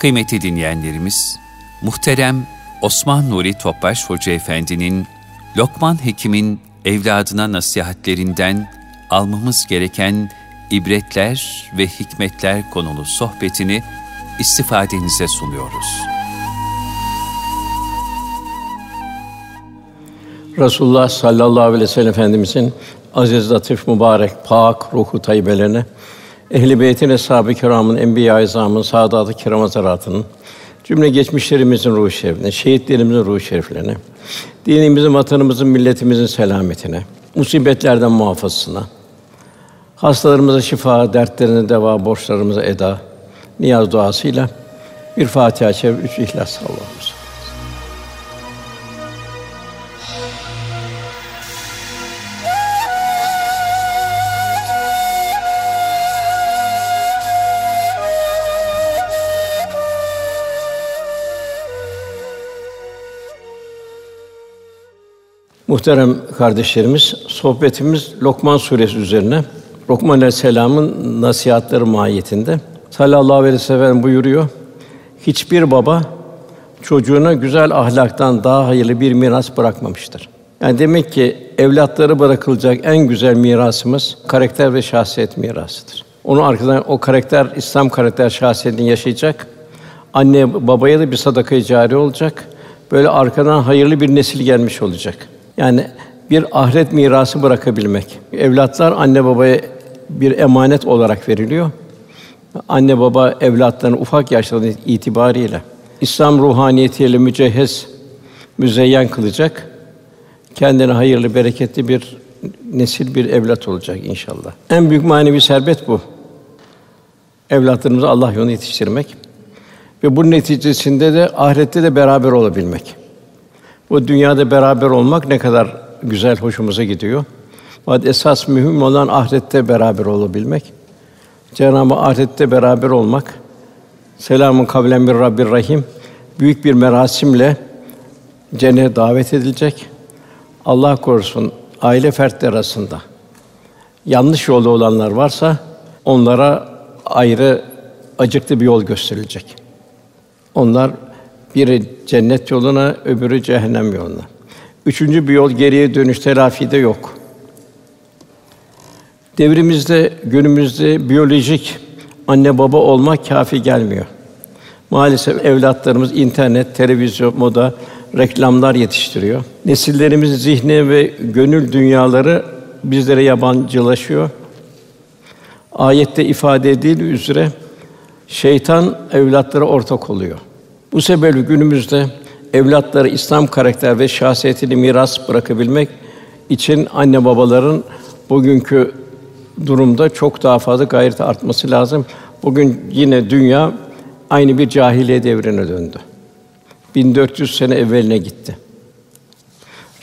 Kıymetli dinleyenlerimiz, muhterem Osman Nuri Topbaş Hoca Efendi'nin Lokman Hekim'in evladına nasihatlerinden almamız gereken ibretler ve hikmetler konulu sohbetini istifadenize sunuyoruz. Resulullah sallallahu aleyhi ve sellem Efendimizin aziz, latif, mübarek, pak ruhu tayyibelerine, ehl-i beytin, eshab-ı kiramın, enbiya-i izamın, saadat-ı kiram hazaratının, cümle geçmişlerimizin ruhu şerifine, şehitlerimizin ruhu şeriflerine, dinimizin, vatanımızın, milletimizin selametine, musibetlerden muhafazasına, hastalarımıza şifa, dertlerine deva, borçlarımıza eda, niyaz duasıyla bir Fatiha-i Şerif, üç İhlas Allah'ımız. Muhterem kardeşlerimiz, sohbetimiz Lokman suresi üzerine. Lokman Aleyhisselam'ın nasihatleri mahiyetinde. Sallallahu aleyhi ve sellem buyuruyor. Hiçbir baba çocuğuna güzel ahlaktan daha hayırlı bir miras bırakmamıştır. Yani demek ki evlatları bırakılacak en güzel mirasımız karakter ve şahsiyet mirasıdır. Onun arkadan o karakter İslam karakter şahsiyetini yaşayacak. Anne babaya da bir sadaka cari olacak. Böyle arkadan hayırlı bir nesil gelmiş olacak. Yani bir ahiret mirası bırakabilmek. Evlatlar anne babaya bir emanet olarak veriliyor. Anne baba evlatlarını ufak yaşlarında itibariyle İslam ruhaniyetiyle mücehhez, müzeyyen kılacak. Kendine hayırlı, bereketli bir nesil, bir evlat olacak inşallah. En büyük manevi servet bu. Evlatlarımızı Allah yolunda yetiştirmek ve bu neticesinde de ahirette de beraber olabilmek. Bu dünyada beraber olmak ne kadar güzel, hoşumuza gidiyor. Fakat esas mühim olan ahirette beraber olabilmek. Cenab-ı ahirette beraber olmak. Selamun kavlen bir Rabbir Rahim. Büyük bir merasimle cennete davet edilecek. Allah korusun aile fertleri arasında yanlış yolda olanlar varsa onlara ayrı acıklı bir yol gösterilecek. Onlar biri cennet yoluna, öbürü cehennem yoluna. Üçüncü bir yol geriye dönüş telafide yok. Devrimizde, günümüzde biyolojik anne baba olmak kafi gelmiyor. Maalesef evlatlarımız internet, televizyon, moda, reklamlar yetiştiriyor. Nesillerimizin zihni ve gönül dünyaları bizlere yabancılaşıyor. Ayette ifade edildiği üzere şeytan evlatlara ortak oluyor. Bu sebeple günümüzde evlatlara İslam karakter ve şahsiyetini miras bırakabilmek için anne babaların bugünkü durumda çok daha fazla gayret artması lazım. Bugün yine dünya aynı bir cahiliye devrine döndü. 1400 sene evveline gitti.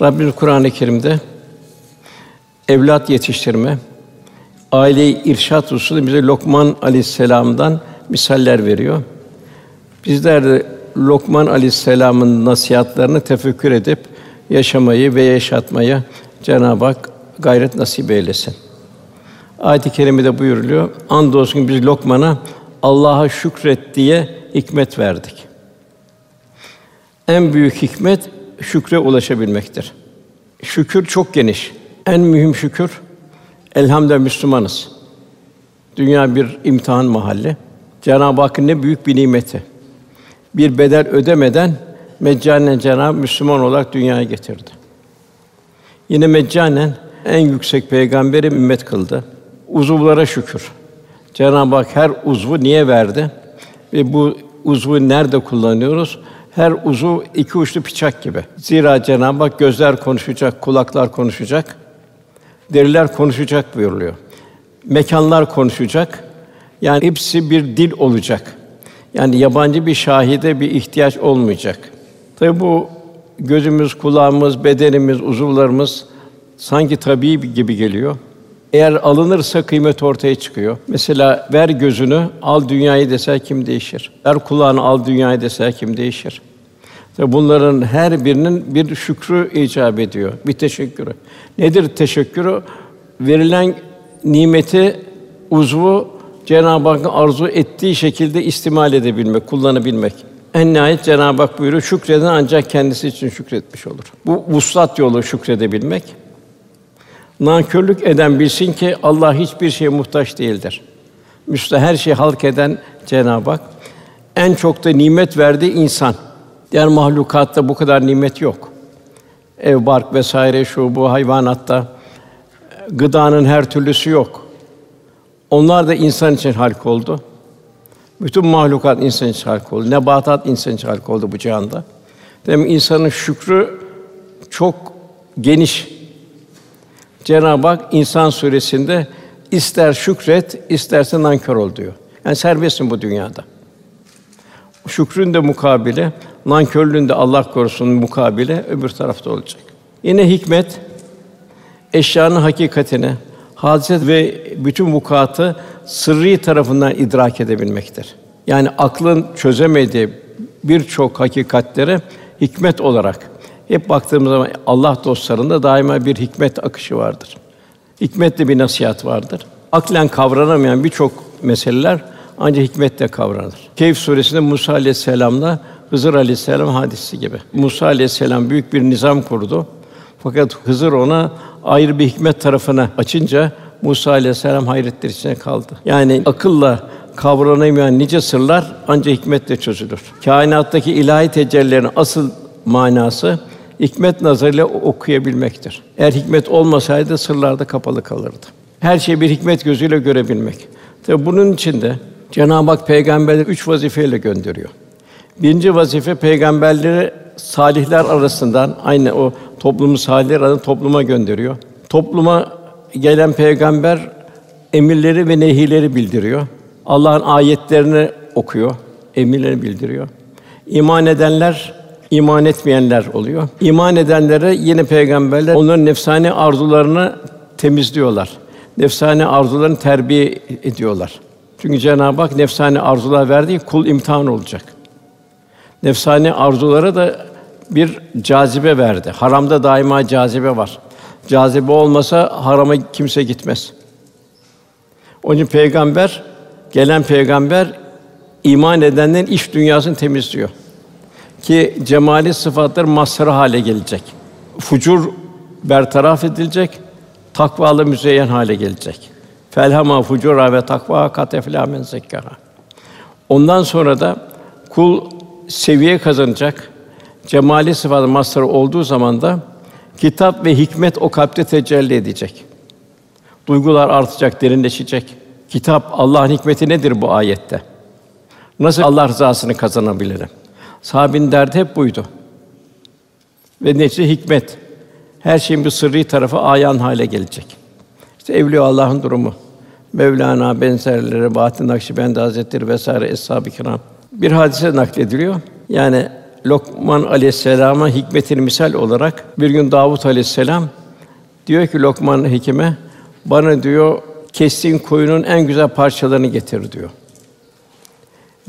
Rabbimiz Kur'an-ı Kerim'de evlat yetiştirme, aileyi irşat hususunda bize Lokman Aleyhisselam'dan misaller veriyor. Bizler de Lokman Aleyhisselam'ın nasihatlarını tefekkür edip yaşamayı ve yaşatmayı Cenab-ı Hak gayret nasip eylesin. Ayet-i kerimede buyuruluyor. Andolsun biz Lokman'a Allah'a şükret diye hikmet verdik. En büyük hikmet şükre ulaşabilmektir. Şükür çok geniş. En mühim şükür elhamdülillah Müslümanız. Dünya bir imtihan mahalli. Cenab-ı Hakk'ın ne büyük bir nimeti bir bedel ödemeden meccanen Cenab-ı Müslüman olarak dünyaya getirdi. Yine meccanen en yüksek peygamberi ümmet kıldı. Uzuvlara şükür. Cenab-ı Hak her uzvu niye verdi? Ve bu uzvu nerede kullanıyoruz? Her uzuv iki uçlu bıçak gibi. Zira Cenab-ı Hak gözler konuşacak, kulaklar konuşacak, deriler konuşacak buyuruluyor. Mekanlar konuşacak. Yani hepsi bir dil olacak. Yani yabancı bir şahide bir ihtiyaç olmayacak. Tabi bu gözümüz, kulağımız, bedenimiz, uzuvlarımız sanki tabii gibi geliyor. Eğer alınırsa kıymet ortaya çıkıyor. Mesela ver gözünü, al dünyayı dese kim değişir? Ver kulağını, al dünyayı dese kim değişir? Tabi bunların her birinin bir şükrü icap ediyor, bir teşekkürü. Nedir teşekkürü? Verilen nimeti uzvu Cenab-ı Hakk'ın arzu ettiği şekilde istimal edebilmek, kullanabilmek. En nihayet Cenab-ı Hak buyuruyor, şükreden ancak kendisi için şükretmiş olur. Bu vuslat yolu şükredebilmek. Nankörlük eden bilsin ki Allah hiçbir şeye muhtaç değildir. Müste her şeyi halk eden Cenab-ı Hak en çok da nimet verdiği insan. Diğer mahlukatta bu kadar nimet yok. Ev, bark vesaire şu bu hayvanatta gıdanın her türlüsü yok. Onlar da insan için halk oldu. Bütün mahlukat insan için halk oldu. Nebatat insan için halk oldu bu cihanda. Demek insanın şükrü çok geniş. Cenab-ı Hak İnsan suresinde ister şükret, isterse nankör ol diyor. Yani serbestsin bu dünyada. Şükrün de mukabile, nankörlüğün de Allah korusun mukabile öbür tarafta olacak. Yine hikmet eşyanın hakikatini, hadise ve bütün vukuatı sırrı tarafından idrak edebilmektir. Yani aklın çözemediği birçok hakikatleri hikmet olarak hep baktığımız zaman Allah dostlarında daima bir hikmet akışı vardır. Hikmetle bir nasihat vardır. Aklen kavranamayan birçok meseleler ancak hikmetle kavranır. Keyf suresinde Musa aleyhisselamla Hızır aleyhisselam hadisi gibi. Musa aleyhisselam büyük bir nizam kurdu. Fakat Hızır ona ayrı bir hikmet tarafına açınca Musa aleyhisselam hayretler içine kaldı. Yani akılla kavranamayan nice sırlar ancak hikmetle çözülür. Kainattaki ilahi tecellilerin asıl manası hikmet nazarıyla okuyabilmektir. Eğer hikmet olmasaydı sırlar da kapalı kalırdı. Her şeyi bir hikmet gözüyle görebilmek. Tabi bunun için de Cenab-ı Hak peygamberleri üç vazifeyle gönderiyor. Birinci vazife peygamberleri salihler arasından aynı o toplumu salihler arasından topluma gönderiyor. Topluma gelen peygamber emirleri ve nehileri bildiriyor. Allah'ın ayetlerini okuyor, emirleri bildiriyor. İman edenler iman etmeyenler oluyor. İman edenlere yine peygamberler onların nefsani arzularını temizliyorlar. Nefsani arzularını terbiye ediyorlar. Çünkü Cenab-ı Hak nefsani arzular verdiği kul imtihan olacak. Nefsani arzulara da bir cazibe verdi. Haramda daima cazibe var. Cazibe olmasa harama kimse gitmez. Onun için peygamber, gelen peygamber iman edenlerin iş dünyasını temizliyor. Ki cemali sıfatlar mazhar hale gelecek. Fucur bertaraf edilecek, takvalı müzeyyen hale gelecek. Felhama fucura ve takva kat eflâ men zekkaha. Ondan sonra da kul seviye kazanacak. Cemali sıfatı mazharı olduğu zaman da kitap ve hikmet o kalpte tecelli edecek. Duygular artacak, derinleşecek. Kitap Allah'ın hikmeti nedir bu ayette? Nasıl Allah rızasını kazanabilirim? Sahabin derdi hep buydu. Ve neticede hikmet. Her şeyin bir sırrı tarafı ayan hale gelecek. İşte Evliya Allah'ın durumu. Mevlana benzerleri, Bahattin Nakşibendi Hazretleri vesaire eshab-ı kiram. Bir hadise naklediliyor. Yani Lokman Aleyhisselam'a hikmetini misal olarak bir gün Davut Aleyhisselam diyor ki Lokman hekime bana diyor kestiğin koyunun en güzel parçalarını getir diyor.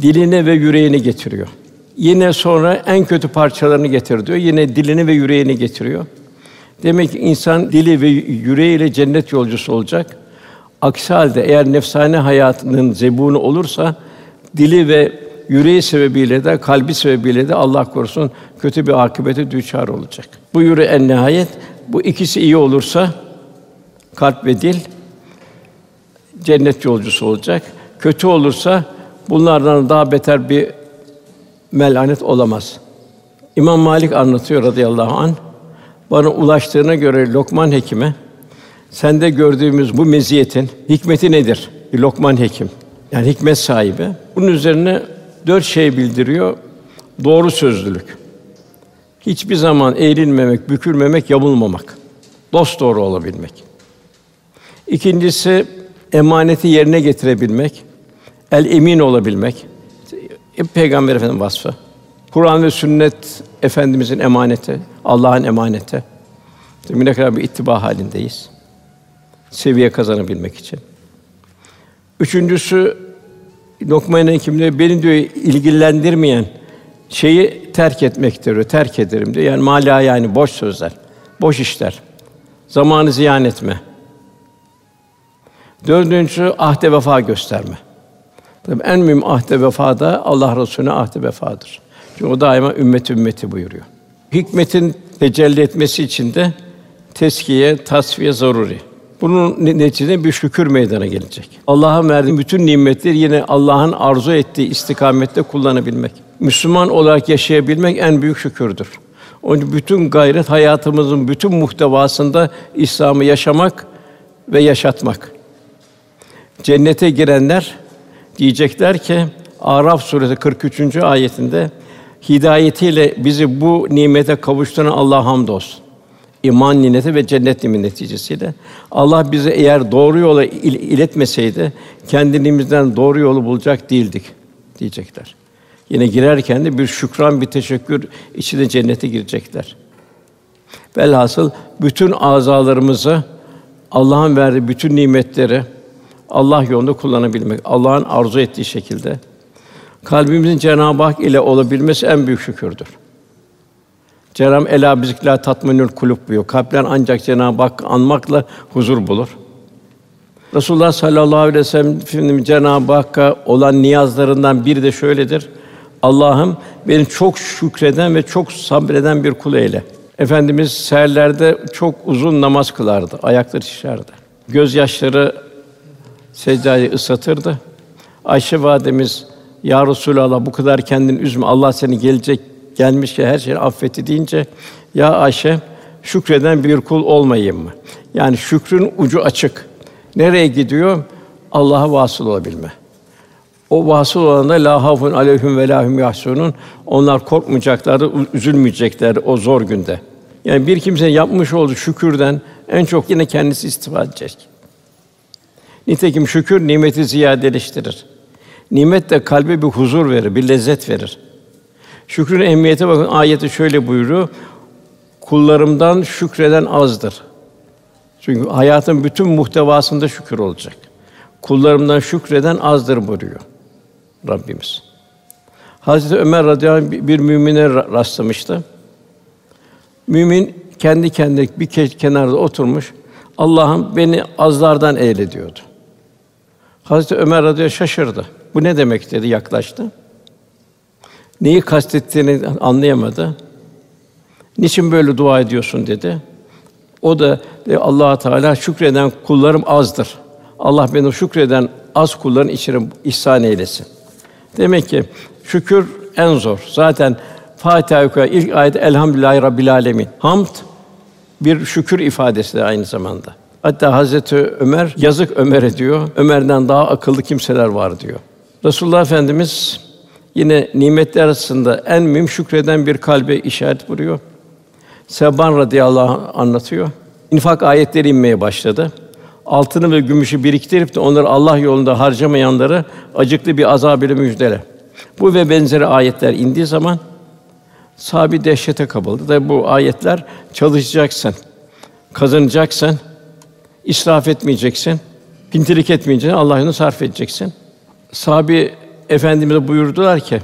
Dilini ve yüreğini getiriyor. Yine sonra en kötü parçalarını getir diyor. Yine dilini ve yüreğini getiriyor. Demek ki insan dili ve yüreğiyle cennet yolcusu olacak. Aksi halde eğer nefsane hayatının zebunu olursa dili ve yüreği sebebiyle de kalbi sebebiyle de Allah korusun kötü bir akıbete düçar olacak. Bu yüre en nihayet bu ikisi iyi olursa kalp ve dil cennet yolcusu olacak. Kötü olursa bunlardan daha beter bir melanet olamaz. İmam Malik anlatıyor radıyallahu an. Bana ulaştığına göre Lokman Hekim'e sende gördüğümüz bu meziyetin hikmeti nedir? Lokman Hekim. Yani hikmet sahibi. Bunun üzerine dört şey bildiriyor. Doğru sözlülük. Hiçbir zaman eğrilmemek, bükülmemek, yamulmamak. Dost doğru olabilmek. İkincisi emaneti yerine getirebilmek. El emin olabilmek. Peygamber Efendimiz vasfı. Kur'an ve sünnet efendimizin emaneti, Allah'ın emaneti. Ne kadar bir ittiba halindeyiz. Seviye kazanabilmek için. Üçüncüsü Lokman Hekim'de beni diyor ilgilendirmeyen şeyi terk etmektir diyor. Terk ederim diyor. Yani mala yani boş sözler, boş işler. Zamanı ziyan etme. Dördüncüsü ahde vefa gösterme. Tabii en mühim ahde vefada Allah Resulüne ahde vefadır. Çünkü o daima ümmet ümmeti buyuruyor. Hikmetin tecelli etmesi için de teskiye, tasfiye zaruri. Bunun neticede bir şükür meydana gelecek. Allah'ın verdiği bütün nimetleri yine Allah'ın arzu ettiği istikamette kullanabilmek. Müslüman olarak yaşayabilmek en büyük şükürdür. Onun için bütün gayret hayatımızın bütün muhtevasında İslam'ı yaşamak ve yaşatmak. Cennete girenler diyecekler ki Araf suresi 43. ayetinde hidayetiyle bizi bu nimete kavuşturan Allah'a hamdolsun. İman nimeti ve cennet nimeti neticesiyle Allah bizi eğer doğru yola il- iletmeseydi kendiliğimizden doğru yolu bulacak değildik diyecekler. Yine girerken de bir şükran, bir teşekkür içinde cennete girecekler. Velhasıl bütün azalarımızı Allah'ın verdiği bütün nimetleri Allah yolunda kullanabilmek, Allah'ın arzu ettiği şekilde kalbimizin Cenab-ı Hak ile olabilmesi en büyük şükürdür. Cenab-ı Ela bizikla tatminül kulub buyuruyor. Kalpler ancak Cenab-ı Hak anmakla huzur bulur. Resulullah sallallahu aleyhi ve sellem Efendimiz Cenab-ı Hakk'a olan niyazlarından biri de şöyledir. Allah'ım beni çok şükreden ve çok sabreden bir kul eyle. Efendimiz seherlerde çok uzun namaz kılardı. Ayakları şişerdi. Gözyaşları seccadeyi ıslatırdı. Ayşe validemiz ya Resulallah bu kadar kendini üzme. Allah seni gelecek gelmiş ki her şeyi affetti deyince ya Ayşe şükreden bir kul olmayayım mı? Yani şükrün ucu açık. Nereye gidiyor? Allah'a vasıl olabilme. O vasıl olanda la hafun aleyhim ve lahum yahsunun. Onlar korkmayacaklardı, üzülmeyecekler o zor günde. Yani bir kimsenin yapmış olduğu şükürden en çok yine kendisi istifade edecek. Nitekim şükür nimeti ziyadeleştirir. Nimet de kalbe bir huzur verir, bir lezzet verir. Şükrün ehemmiyete bakın ayeti şöyle buyuruyor. Kullarımdan şükreden azdır. Çünkü hayatın bütün muhtevasında şükür olacak. Kullarımdan şükreden azdır buyuruyor Rabbimiz. Hazreti Ömer radıyallahu anh bir mümine rastlamıştı. Mümin kendi kendine bir kenarda oturmuş. Allah'ım beni azlardan eyle diyordu. Hazreti Ömer radıyallahu anh şaşırdı. Bu ne demek dedi, yaklaştı. Neyi kastettiğini anlayamadı. Niçin böyle dua ediyorsun dedi. O da Allah Teala şükreden kullarım azdır. Allah beni şükreden az kulların içine ihsan eylesin. Demek ki şükür en zor. Zaten Fatiha ilk ayet Elhamdülillahi Rabbil Alemin. Hamd bir şükür ifadesi de aynı zamanda. Hatta Hazreti Ömer yazık Ömer'e diyor. Ömer'den daha akıllı kimseler var diyor. Resulullah Efendimiz yine nimetler arasında en mühim şükreden bir kalbe işaret vuruyor. Seban radıyallahu anh anlatıyor. İnfak ayetleri inmeye başladı. Altını ve gümüşü biriktirip de onları Allah yolunda harcamayanları acıklı bir azab ile müjdele. Bu ve benzeri ayetler indiği zaman sahabi dehşete kapıldı. Da bu ayetler çalışacaksın, kazanacaksın, israf etmeyeceksin, pintilik etmeyeceksin, Allah sarf edeceksin. Sahabi efendimize buyurdular ki: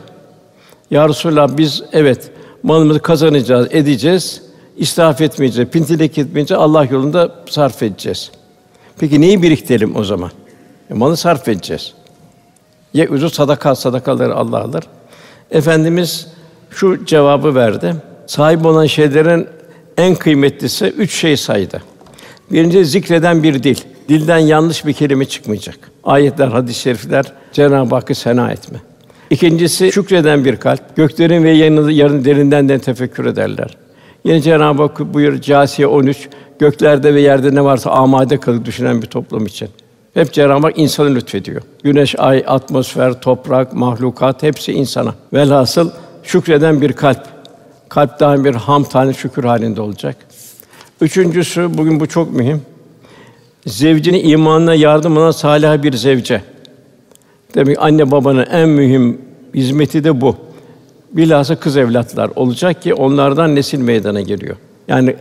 Ya Resulallah biz evet malımızı kazanacağız, edeceğiz. israf etmeyeceğiz, pintilik etmeyeceğiz, Allah yolunda sarf edeceğiz. Peki neyi biriktirelim o zaman? E, malı sarf edeceğiz. Ye uzu sadaka, sadakaları Allah alır. Efendimiz şu cevabı verdi. Sahip olan şeylerin en kıymetlisi üç şey saydı. Birinci zikreden bir dil. Dilden yanlış bir kelime çıkmayacak. Ayetler, hadis-i şerifler Cenab-ı Hakk'ı sena etme. İkincisi şükreden bir kalp. Göklerin ve yerin, yerin derinden de tefekkür ederler. Yine Cenab-ı Hak buyur Câsiye 13 göklerde ve yerde ne varsa amade kalıp düşünen bir toplum için. Hep Cenab-ı Hak insanı lütfediyor. Güneş, ay, atmosfer, toprak, mahlukat hepsi insana. Velhasıl şükreden bir kalp. Kalp daim bir ham tane şükür halinde olacak. Üçüncüsü bugün bu çok mühim. Zevcinin imanına yardım eden salih bir zevce. Demek anne babanın en mühim hizmeti de bu. Bilhassa kız evlatlar olacak ki onlardan nesil meydana geliyor. Yani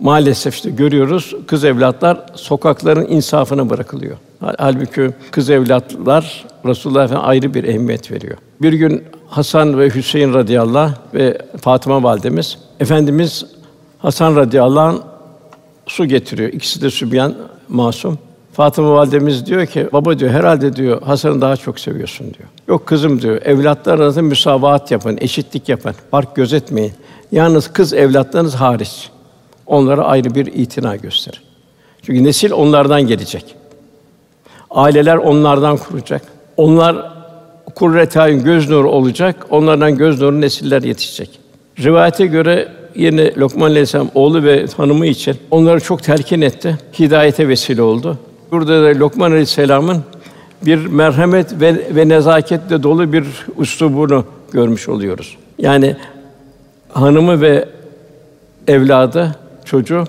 maalesef işte görüyoruz kız evlatlar sokakların insafına bırakılıyor. Halbuki kız evlatlar Resulullah Efendimiz ayrı bir ehemmiyet veriyor. Bir gün Hasan ve Hüseyin radıyallahu anh ve Fatıma validemiz efendimiz Hasan radıyallahu anh su getiriyor. İkisi de sübyan masum. Fatıma validemiz diyor ki, baba diyor herhalde diyor Hasan'ı daha çok seviyorsun diyor. Yok kızım diyor, evlatlar arasında müsavat yapın, eşitlik yapın, fark gözetmeyin. Yalnız kız evlatlarınız hariç. Onlara ayrı bir itina gösterin. Çünkü nesil onlardan gelecek. Aileler onlardan kuracak. Onlar kurretayın göz nuru olacak. Onlardan göz nuru nesiller yetişecek. Rivayete göre yine Lokman Aleyhisselam oğlu ve hanımı için onları çok telkin etti. Hidayete vesile oldu. Burada da Lokman Aleyhisselam'ın bir merhamet ve, ve nezaketle dolu bir üslubunu görmüş oluyoruz. Yani hanımı ve evladı, çocuğu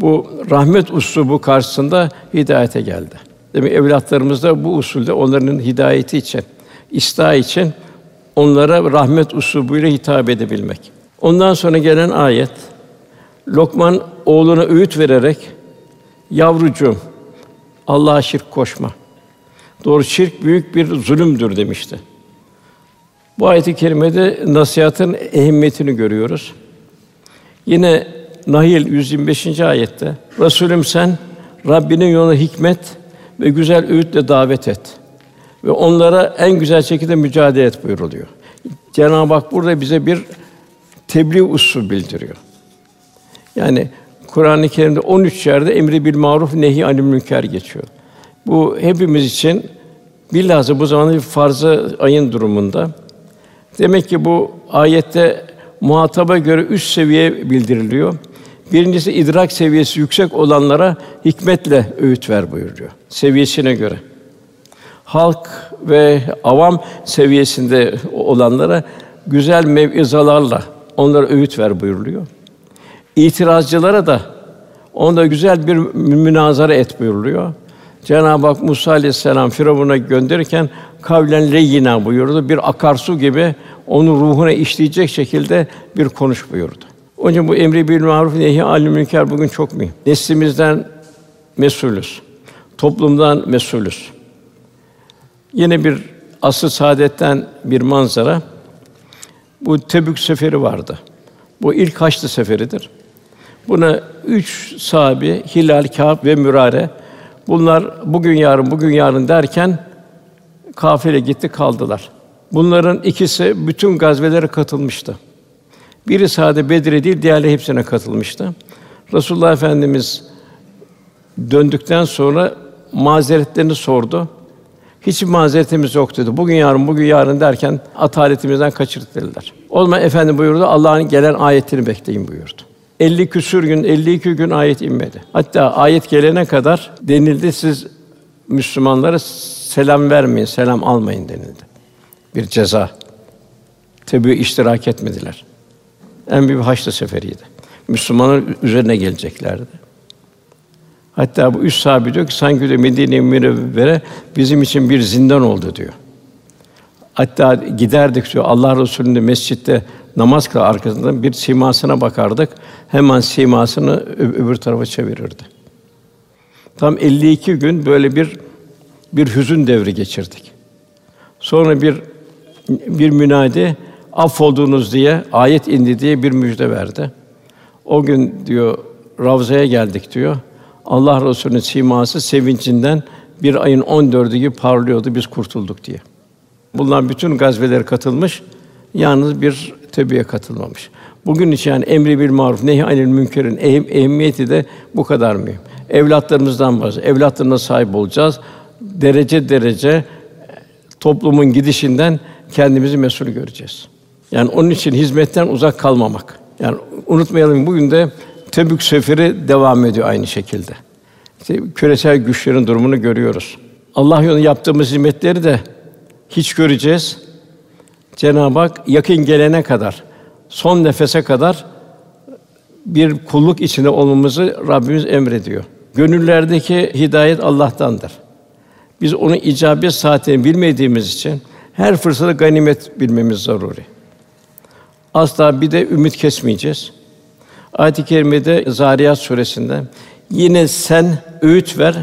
bu rahmet uslubu karşısında hidayete geldi. Demek evlatlarımız da bu usulde onların hidayeti için, ıslah için onlara rahmet uslubuyla hitap edebilmek. Ondan sonra gelen ayet Lokman oğluna öğüt vererek yavrucuğum Allah'a şirk koşma. Doğru şirk büyük bir zulümdür demişti. Bu ayet-i kerimede nasihatın ehemmiyetini görüyoruz. Yine Nahil 125. ayette Resulüm sen Rabbinin yoluna hikmet ve güzel öğütle davet et ve onlara en güzel şekilde mücadele et buyuruluyor. Cenab-ı Hak burada bize bir tebliğ usul bildiriyor. Yani Kur'an-ı Kerim'de 13 yerde emri bil maruf nehi anil münker geçiyor. Bu hepimiz için bilhassa bu zamanda bir farzı ayın durumunda. Demek ki bu ayette muhataba göre üst seviye bildiriliyor. Birincisi idrak seviyesi yüksek olanlara hikmetle öğüt ver buyuruyor. Seviyesine göre. Halk ve avam seviyesinde olanlara güzel mevizalarla onlara öğüt ver buyuruluyor. İtirazcılara da onda güzel bir münazara et buyuruluyor. Cenab-ı Hak Musa aleyhisselam Firavun'a gönderirken kavlen leyyina buyurdu. Bir akarsu gibi onun ruhuna işleyecek şekilde bir konuş buyurdu. Onun için bu emri bil maruf nehi anil münker bugün çok mühim. Neslimizden mesulüz. Toplumdan mesulüz. Yine bir asıl saadetten bir manzara. Bu Tebük seferi vardı. Bu ilk Haçlı seferidir. Buna üç sahabi Hilal, Kâb ve Mürare bunlar bugün yarın bugün yarın derken kafile gitti kaldılar. Bunların ikisi bütün gazvelere katılmıştı. Biri sade Bedir'e değil, diğerleri hepsine katılmıştı. Resulullah Efendimiz döndükten sonra mazeretlerini sordu. Hiç mazeretimiz yok dedi. Bugün yarın, bugün yarın derken ataletimizden kaçırdık dediler. O zaman Efendi buyurdu, Allah'ın gelen ayetini bekleyin buyurdu. 50 küsür gün, 52 gün ayet inmedi. Hatta ayet gelene kadar denildi siz Müslümanlara selam vermeyin, selam almayın denildi. Bir ceza. Tabi iştirak etmediler. En büyük Haçlı seferiydi. Müslümanlar üzerine geleceklerdi. Hatta bu üç sahabe diyor ki sanki de Medine-i Münevvere bizim için bir zindan oldu diyor. Hatta giderdik diyor Allah Resulü'nün mescitte namaz kılar arkasında bir simasına bakardık. Hemen simasını öbür tarafa çevirirdi. Tam 52 gün böyle bir bir hüzün devri geçirdik. Sonra bir bir münadi affoldunuz diye ayet indi diye bir müjde verdi. O gün diyor Ravza'ya geldik diyor. Allah Resulü'nün siması sevincinden bir ayın 14'ü gibi parlıyordu biz kurtulduk diye. Bunlar bütün gazvelere katılmış, yalnız bir tövbeye katılmamış. Bugün için yani emri bil maruf nehi anil münkerin ehm, ehemmiyeti de bu kadar mühim. Evlatlarımızdan bahsediyor. Evlatlarına sahip olacağız. Derece derece toplumun gidişinden kendimizi mesul göreceğiz. Yani onun için hizmetten uzak kalmamak. Yani unutmayalım bugün de Tebük seferi devam ediyor aynı şekilde. İşte küresel güçlerin durumunu görüyoruz. Allah yolunda yaptığımız hizmetleri de hiç göreceğiz. Cenab-ı Hak yakın gelene kadar, son nefese kadar bir kulluk içinde olmamızı Rabbimiz emrediyor. Gönüllerdeki hidayet Allah'tandır. Biz onun icabet saatini bilmediğimiz için her fırsatı ganimet bilmemiz zaruri. Asla bir de ümit kesmeyeceğiz. Ayet-i kerimede Zariyat suresinde yine sen öğüt ver.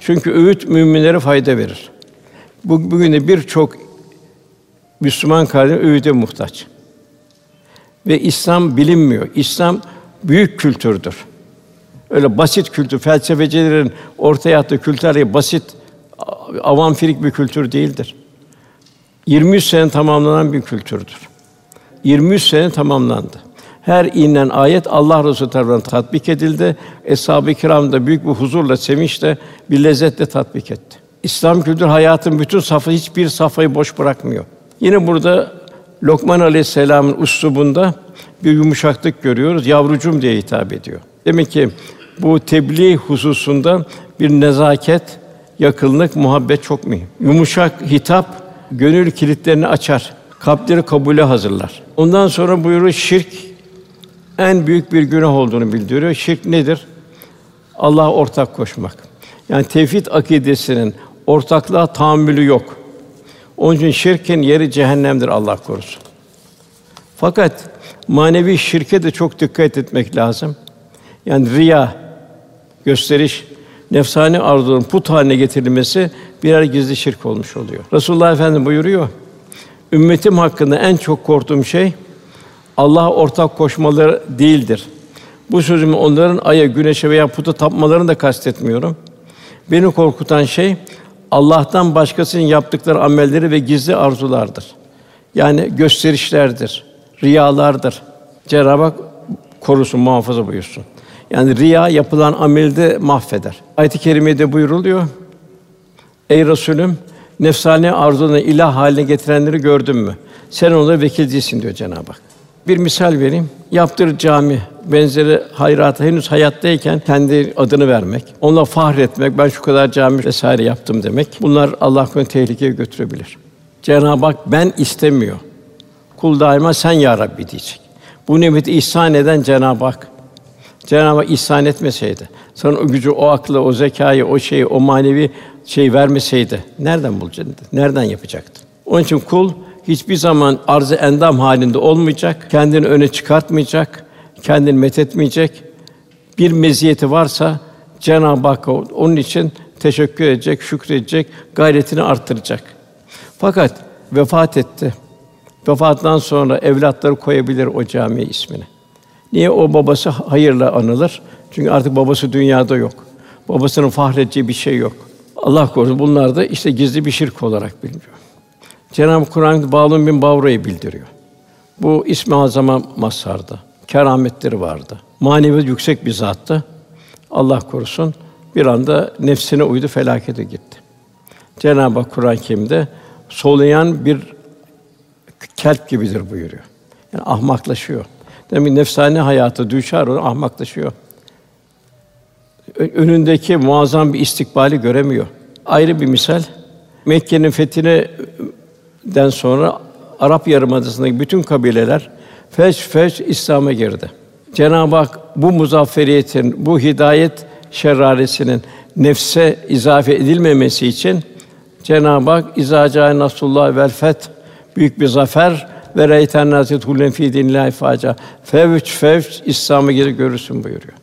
Çünkü öğüt müminlere fayda verir. Bu, bugün de birçok Müslüman kardeş öğüde muhtaç. Ve İslam bilinmiyor. İslam büyük kültürdür. Öyle basit kültür, felsefecilerin ortaya attığı kültür basit, avam firik bir kültür değildir. 23 sene tamamlanan bir kültürdür. 23 sene tamamlandı. Her inen ayet Allah Resulü tarafından tatbik edildi. Eshab-ı Kiram da büyük bir huzurla, sevinçle, bir lezzetle tatbik etti. İslam kültür hayatın bütün safı hiçbir safhayı boş bırakmıyor. Yine burada Lokman Aleyhisselam'ın üslubunda bir yumuşaklık görüyoruz. Yavrucum diye hitap ediyor. Demek ki bu tebliğ hususunda bir nezaket, yakınlık, muhabbet çok mühim. Yumuşak hitap gönül kilitlerini açar, kalpleri kabule hazırlar. Ondan sonra buyuruyor şirk en büyük bir günah olduğunu bildiriyor. Şirk nedir? Allah'a ortak koşmak. Yani tevhid akidesinin ortaklığa tahammülü yok. Onun için şirkin yeri cehennemdir Allah korusun. Fakat manevi şirke de çok dikkat etmek lazım. Yani riya, gösteriş, nefsani arzuların put haline getirilmesi birer gizli şirk olmuş oluyor. Resulullah Efendimiz buyuruyor. Ümmetim hakkında en çok korktuğum şey Allah'a ortak koşmaları değildir. Bu sözümü onların aya, güneşe veya puta tapmalarını da kastetmiyorum. Beni korkutan şey Allah'tan başkasının yaptıkları amelleri ve gizli arzulardır. Yani gösterişlerdir, riyalardır. Cenab-ı Hak korusun, muhafaza buyursun. Yani riya yapılan ameli de mahveder. Ayet-i kerimede buyuruluyor. Ey Resulüm, nefsani arzularını ilah haline getirenleri gördün mü? Sen onlara vekil değilsin diyor Cenab-ı Hak. Bir misal vereyim. Yaptır cami benzeri hayratı henüz hayattayken kendi adını vermek, onunla fahretmek, ben şu kadar cami vesaire yaptım demek. Bunlar Allah korusun tehlikeye götürebilir. Cenab-ı Hak ben istemiyor. Kul daima sen ya Rabbi diyecek. Bu nimeti ihsan eden Cenab-ı Hak. Cenab-ı Hak ihsan etmeseydi, sana o gücü, o aklı, o zekayı, o şeyi, o manevi şey vermeseydi nereden bulacaktın? Nereden yapacaktın? Onun için kul hiçbir zaman arz-ı endam halinde olmayacak, kendini öne çıkartmayacak, kendini methetmeyecek. Bir meziyeti varsa Cenab-ı Hak onun için teşekkür edecek, şükredecek, gayretini arttıracak. Fakat vefat etti. Vefatından sonra evlatları koyabilir o camiye ismini. Niye o babası hayırla anılır? Çünkü artık babası dünyada yok. Babasının fahredeceği bir şey yok. Allah korusun bunlar da işte gizli bir şirk olarak biliniyor. Cenab-ı Kur'an Bağlun bin Bavra'yı bildiriyor. Bu ismi azama mazharda. Kerametleri vardı. Manevi yüksek bir zattı. Allah korusun bir anda nefsine uydu felakete gitti. Cenab-ı Hak Kur'an-ı Kerim'de soluyan bir kelp gibidir buyuruyor. Yani ahmaklaşıyor. Demek nefsani hayatı düşer o ahmaklaşıyor. Önündeki muazzam bir istikbali göremiyor. Ayrı bir misal Mekke'nin fethine den sonra Arap Yarımadası'ndaki bütün kabileler feş feş İslam'a girdi. Cenab-ı Hak bu muzafferiyetin, bu hidayet şeraresinin nefse izafe edilmemesi için Cenab-ı Hak izaca Nasrullah vel feth büyük bir zafer ve reyten nazit hulen fi dinillahi faca. Fevç fevç İslam'a geri görürsün buyuruyor.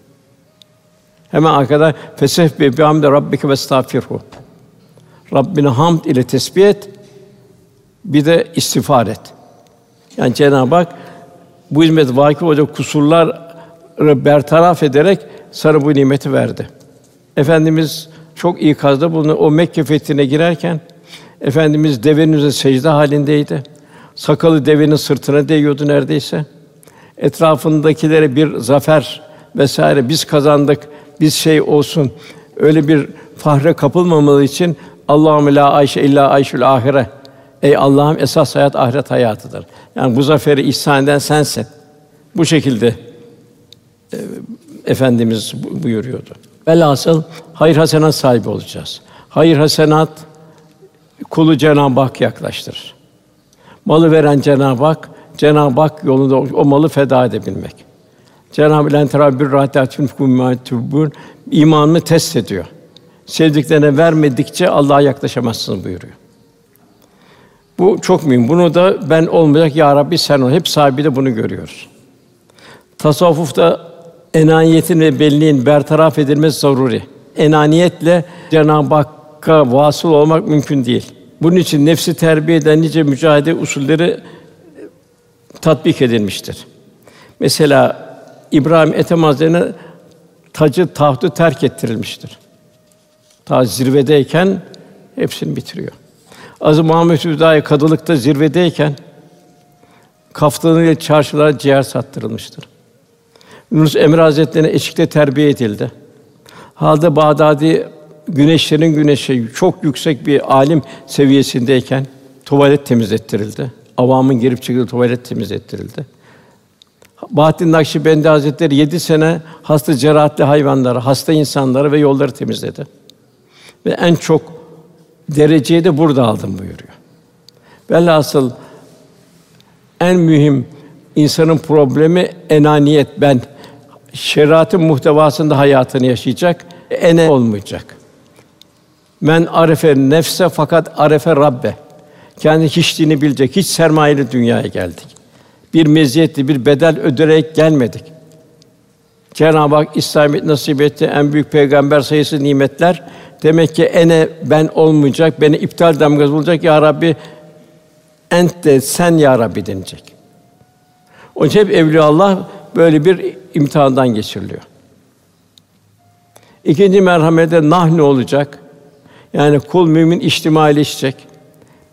Hemen arkada fesef bi bihamdi rabbike ve estağfirhu. Rabbine hamd ile tesbih et. Bir de istiğfar et. Yani Cenab-ı Hak bu hizmet vakıf olacak kusurları bertaraf ederek sana bu nimeti verdi. Efendimiz çok iyi kazda bunu o Mekke fethine girerken Efendimiz devenin üzerinde secde halindeydi. Sakalı devenin sırtına değiyordu neredeyse. Etrafındakilere bir zafer vesaire biz kazandık, biz şey olsun. Öyle bir fahre kapılmamalı için Allahümme la ayşe illa ayşül ahire. Ey Allah'ım esas hayat ahiret hayatıdır. Yani bu zaferi ihsan eden sensin. Bu şekilde e, efendimiz buyuruyordu. Velhasıl hayır hasenat sahibi olacağız. Hayır hasenat kulu Cenab-ı Hak yaklaştırır. Malı veren Cenab-ı Hak, Cenab-ı Hak yolunda o malı feda edebilmek. Cenab-ı Hak terabbür rahatatun kumatubun imanını test ediyor. Sevdiklerine vermedikçe Allah'a yaklaşamazsın buyuruyor. Bu çok mühim. Bunu da ben olmayacak ya Rabbi sen ol. Hep sahibi de bunu görüyoruz. Tasavvufta enaniyetin ve belliğin bertaraf edilmesi zaruri. Enaniyetle Cenab-ı Hakk'a vasıl olmak mümkün değil. Bunun için nefsi terbiye eden nice mücadele usulleri tatbik edilmiştir. Mesela İbrahim Ethem Hazretleri'ne tacı tahtı terk ettirilmiştir. Ta zirvedeyken hepsini bitiriyor. Aziz Muhammed Hüdayi kadılıkta zirvedeyken kaftanıyla çarşılara ciğer sattırılmıştır. Yunus Emre Hazretleri'ne eşikte terbiye edildi. Halde Bağdadi güneşlerin güneşi çok yüksek bir alim seviyesindeyken tuvalet temizlettirildi. Avamın girip çıktığı tuvalet temizlettirildi. Bahattin Nakşibendi Hazretleri yedi sene hasta cerahatli hayvanları, hasta insanları ve yolları temizledi. Ve en çok dereceyi de burada aldım buyuruyor. Velhasıl en mühim insanın problemi enaniyet ben şeriatın muhtevasında hayatını yaşayacak, ene olmayacak. Men arefe nefse fakat arefe Rabbe. Kendi hiçliğini bilecek, hiç sermayeli dünyaya geldik. Bir meziyetli, bir bedel öderek gelmedik. Cenab-ı Hak İslamiyet nasip etti. En büyük peygamber sayısı nimetler. Demek ki ene ben olmayacak, beni iptal damgası olacak ya Rabbi. Ent de sen ya Rabbi denecek. Onun için hep evliya Allah böyle bir imtihandan geçiriliyor. İkinci merhamede nah ne olacak? Yani kul mümin içtimaileşecek.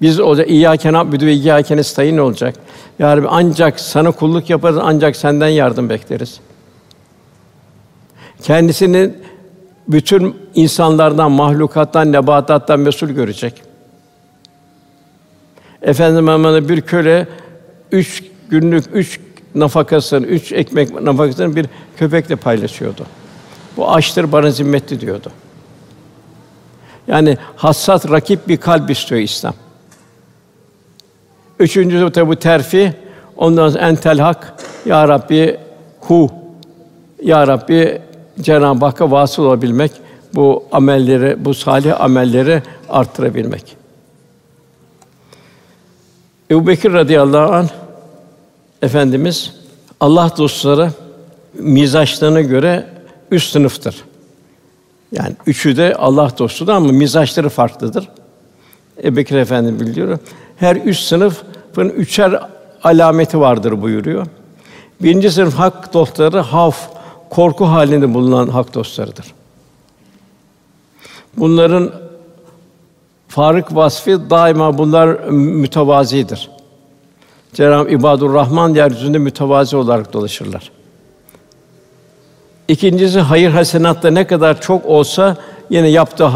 Biz o da İyyâke na'budu ve İyyâke nestaîn olacak. Ya Rabbi ancak sana kulluk yaparız, ancak senden yardım bekleriz. Kendisini bütün insanlardan, mahlukattan, nebatattan mesul görecek. Efendim Mehmet'e bir köle üç günlük üç nafakasını, üç ekmek nafakasını bir köpekle paylaşıyordu. Bu açtır bana zimmetli diyordu. Yani hassas rakip bir kalp istiyor İslam. Üçüncüsü tabi bu terfi. Ondan sonra entel hak ya Rabbi hu ya Rabbi Cenab-ı Hakk'a vasıl olabilmek, bu amelleri, bu salih amelleri arttırabilmek. Ebu Bekir radıyallahu anh Efendimiz Allah dostları mizaçlarına göre üst sınıftır. Yani üçü de Allah dostudur ama mizaçları farklıdır. Ebu Bekir Efendi bildiriyor. Her üst sınıfın üçer alameti vardır buyuruyor. Birinci sınıf hak dostları haf, korku halinde bulunan hak dostlarıdır. Bunların farık vasfı daima bunlar mütevazidir. Cenab-ı İbadur Rahman yeryüzünde mütevazi olarak dolaşırlar. İkincisi hayır hasenatta ne kadar çok olsa yine yaptığı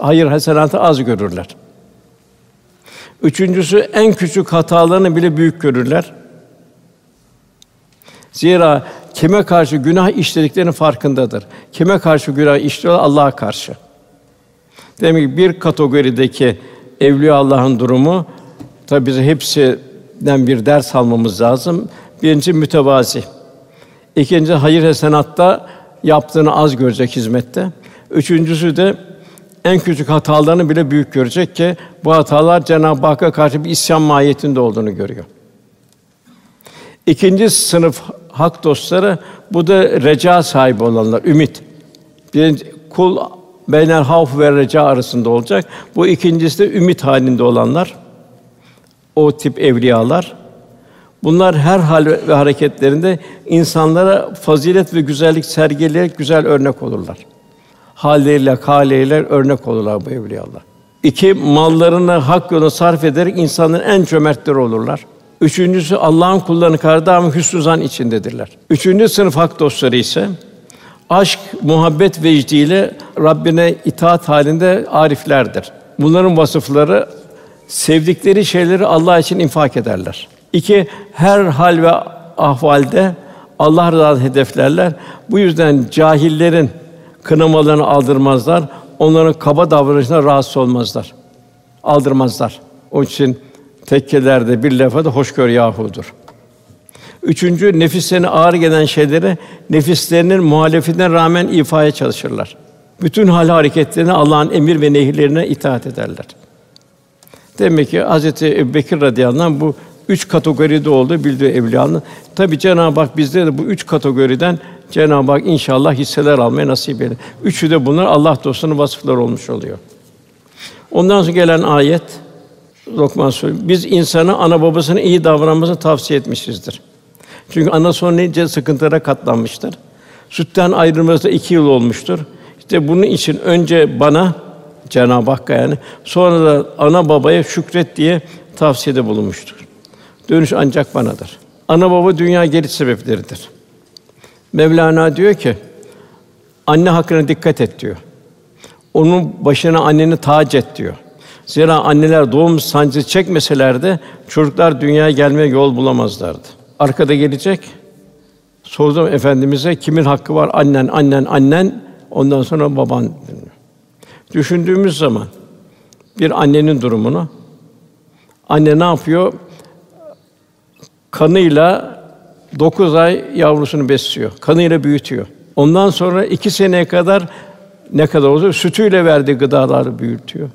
hayır hasenatı az görürler. Üçüncüsü en küçük hatalarını bile büyük görürler. Zira kime karşı günah işlediklerinin farkındadır. Kime karşı günah işliyor? Allah'a karşı. Demek ki bir kategorideki evliya Allah'ın durumu tabi bize hepsinden bir ders almamız lazım. Birinci mütevazi. İkinci hayır hasenatta yaptığını az görecek hizmette. Üçüncüsü de en küçük hatalarını bile büyük görecek ki bu hatalar Cenab-ı Hakk'a karşı bir isyan mahiyetinde olduğunu görüyor. İkinci sınıf hak dostları bu da reca sahibi olanlar, ümit. Birinci kul beynel havf ve reca arasında olacak. Bu ikincisi de ümit halinde olanlar. O tip evliyalar. Bunlar her hal ve hareketlerinde insanlara fazilet ve güzellik sergileyerek güzel örnek olurlar. Halleriyle, kâleriyle örnek olurlar bu evliyalar. İki, mallarını hak yoluna sarf ederek insanların en cömertleri olurlar. Üçüncüsü Allah'ın kullarını karda hüsnü zan içindedirler. Üçüncü sınıf hak dostları ise aşk, muhabbet vecdiyle Rabbine itaat halinde ariflerdir. Bunların vasıfları sevdikleri şeyleri Allah için infak ederler. İki, her hal ve ahvalde Allah rızasını hedeflerler. Bu yüzden cahillerin kınamalarını aldırmazlar. Onların kaba davranışına rahatsız olmazlar. Aldırmazlar. Onun için tekkelerde bir lafa da hoşgör yahudur. Üçüncü, nefislerine ağır gelen şeyleri nefislerinin muhalefetine rağmen ifaya çalışırlar. Bütün hal hareketlerine Allah'ın emir ve nehirlerine itaat ederler. Demek ki Hazreti Ebubekir radıyallahu anh bu üç kategoride oldu bildiği evliyanın. Tabi Cenab-ı Hak bizde de bu üç kategoriden Cenab-ı Hak inşallah hisseler almaya nasip eder. Üçü de bunlar Allah dostunun vasıfları olmuş oluyor. Ondan sonra gelen ayet Lokman Suresi. Biz insana ana babasına iyi davranmasını tavsiye etmişizdir. Çünkü ana son nice sıkıntılara katlanmıştır. Sütten ayrılması iki yıl olmuştur. İşte bunun için önce bana Cenab-ı Hakk'a yani sonra da ana babaya şükret diye tavsiyede bulunmuştur. Dönüş ancak banadır. Ana baba dünya geliş sebepleridir. Mevlana diyor ki anne hakkına dikkat et diyor. Onun başına anneni tac et diyor. Zira anneler doğum sancısı çekmeseler de çocuklar dünyaya gelmeye yol bulamazlardı. Arkada gelecek. Sordum efendimize kimin hakkı var? Annen, annen, annen. Ondan sonra baban. Düşündüğümüz zaman bir annenin durumunu anne ne yapıyor? Kanıyla dokuz ay yavrusunu besliyor. Kanıyla büyütüyor. Ondan sonra iki seneye kadar ne kadar olsa sütüyle verdiği gıdaları büyütüyor.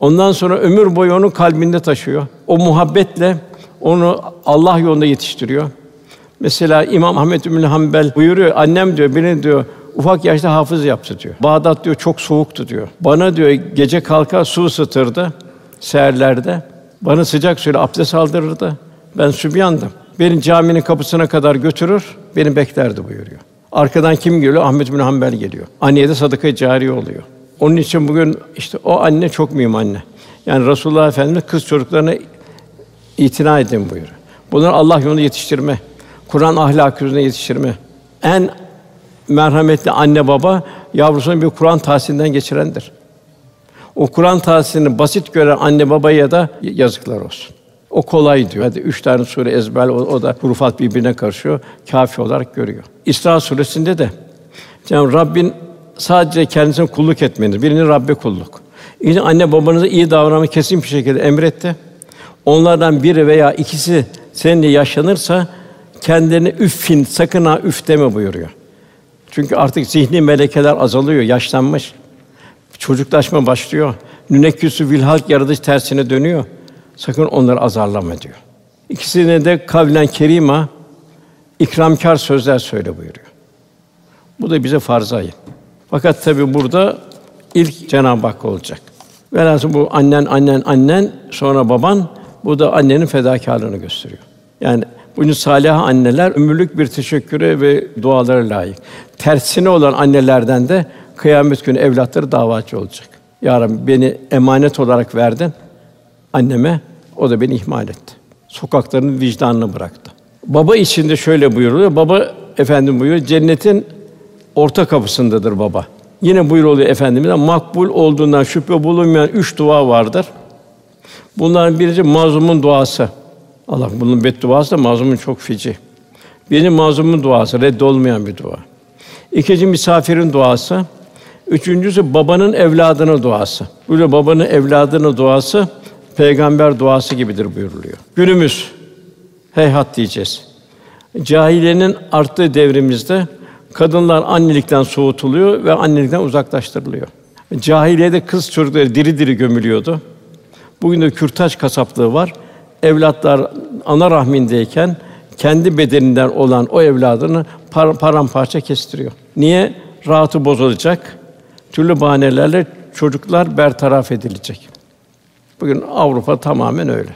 Ondan sonra ömür boyu onu kalbinde taşıyor. O muhabbetle onu Allah yolunda yetiştiriyor. Mesela İmam Ahmed bin Hanbel buyuruyor, annem diyor, beni diyor ufak yaşta hafız yaptı diyor. Bağdat diyor çok soğuktu diyor. Bana diyor gece kalkar su ısıtırdı seherlerde. Bana sıcak suyla abdest aldırırdı. Ben sübyandım. Beni caminin kapısına kadar götürür, beni beklerdi buyuruyor. Arkadan kim geliyor? Ahmet bin Hanbel geliyor. Anneye de sadaka cari oluyor. Onun için bugün işte o anne çok mühim anne. Yani Resulullah Efendimiz kız çocuklarına itina edin buyuruyor. Bunları Allah yolunda yetiştirme, Kur'an ahlakı üzerine yetiştirme. En merhametli anne baba yavrusunu bir Kur'an tahsilinden geçirendir. O Kur'an tahsilini basit gören anne babaya da yazıklar olsun. O kolay diyor. Hadi üç tane sure ezber, o, o da hurufat birbirine karışıyor. Kafi olarak görüyor. İsra suresinde de yani Rabbin sadece kendisine kulluk etmeniz. Birini Rabbe kulluk. İşte anne babanıza iyi davranmayı kesin bir şekilde emretti. Onlardan biri veya ikisi seninle yaşanırsa kendini üffin, sakın ha üf deme buyuruyor. Çünkü artık zihni melekeler azalıyor, yaşlanmış. Çocuklaşma başlıyor. Nünekküsü vilhalk yaratış tersine dönüyor. Sakın onları azarlama diyor. İkisine de kavlen kerima, ikramkar sözler söyle buyuruyor. Bu da bize farz ayın. Fakat tabi burada ilk Cenab-ı Hak olacak. Velhâsıl bu annen, annen, annen, sonra baban, bu da annenin fedakarlığını gösteriyor. Yani bunu salih anneler ömürlük bir teşekküre ve dualara layık. Tersine olan annelerden de kıyamet günü evlatları davacı olacak. Ya Rabbi beni emanet olarak verdin anneme, o da beni ihmal etti. Sokakların vicdanını bıraktı. Baba içinde şöyle buyuruluyor. Baba efendim buyuruyor. Cennetin orta kapısındadır baba. Yine buyuruluyor efendimiz makbul olduğundan şüphe bulunmayan üç dua vardır. Bunların birincisi mazlumun duası. Allah bunun bedduası da mazlumun çok fici. Birinci mazlumun duası, reddolmayan bir dua. İkinci misafirin duası. Üçüncüsü babanın evladına duası. Böyle babanın evladına duası peygamber duası gibidir buyuruluyor. Günümüz heyhat diyeceğiz. Cahiliyenin arttığı devrimizde kadınlar annelikten soğutuluyor ve annelikten uzaklaştırılıyor. Cahiliyede kız çocukları diri diri gömülüyordu. Bugün de kürtaj kasaplığı var. Evlatlar ana rahmindeyken kendi bedeninden olan o evladını par paramparça kestiriyor. Niye? Rahatı bozulacak. Türlü bahanelerle çocuklar bertaraf edilecek. Bugün Avrupa tamamen öyle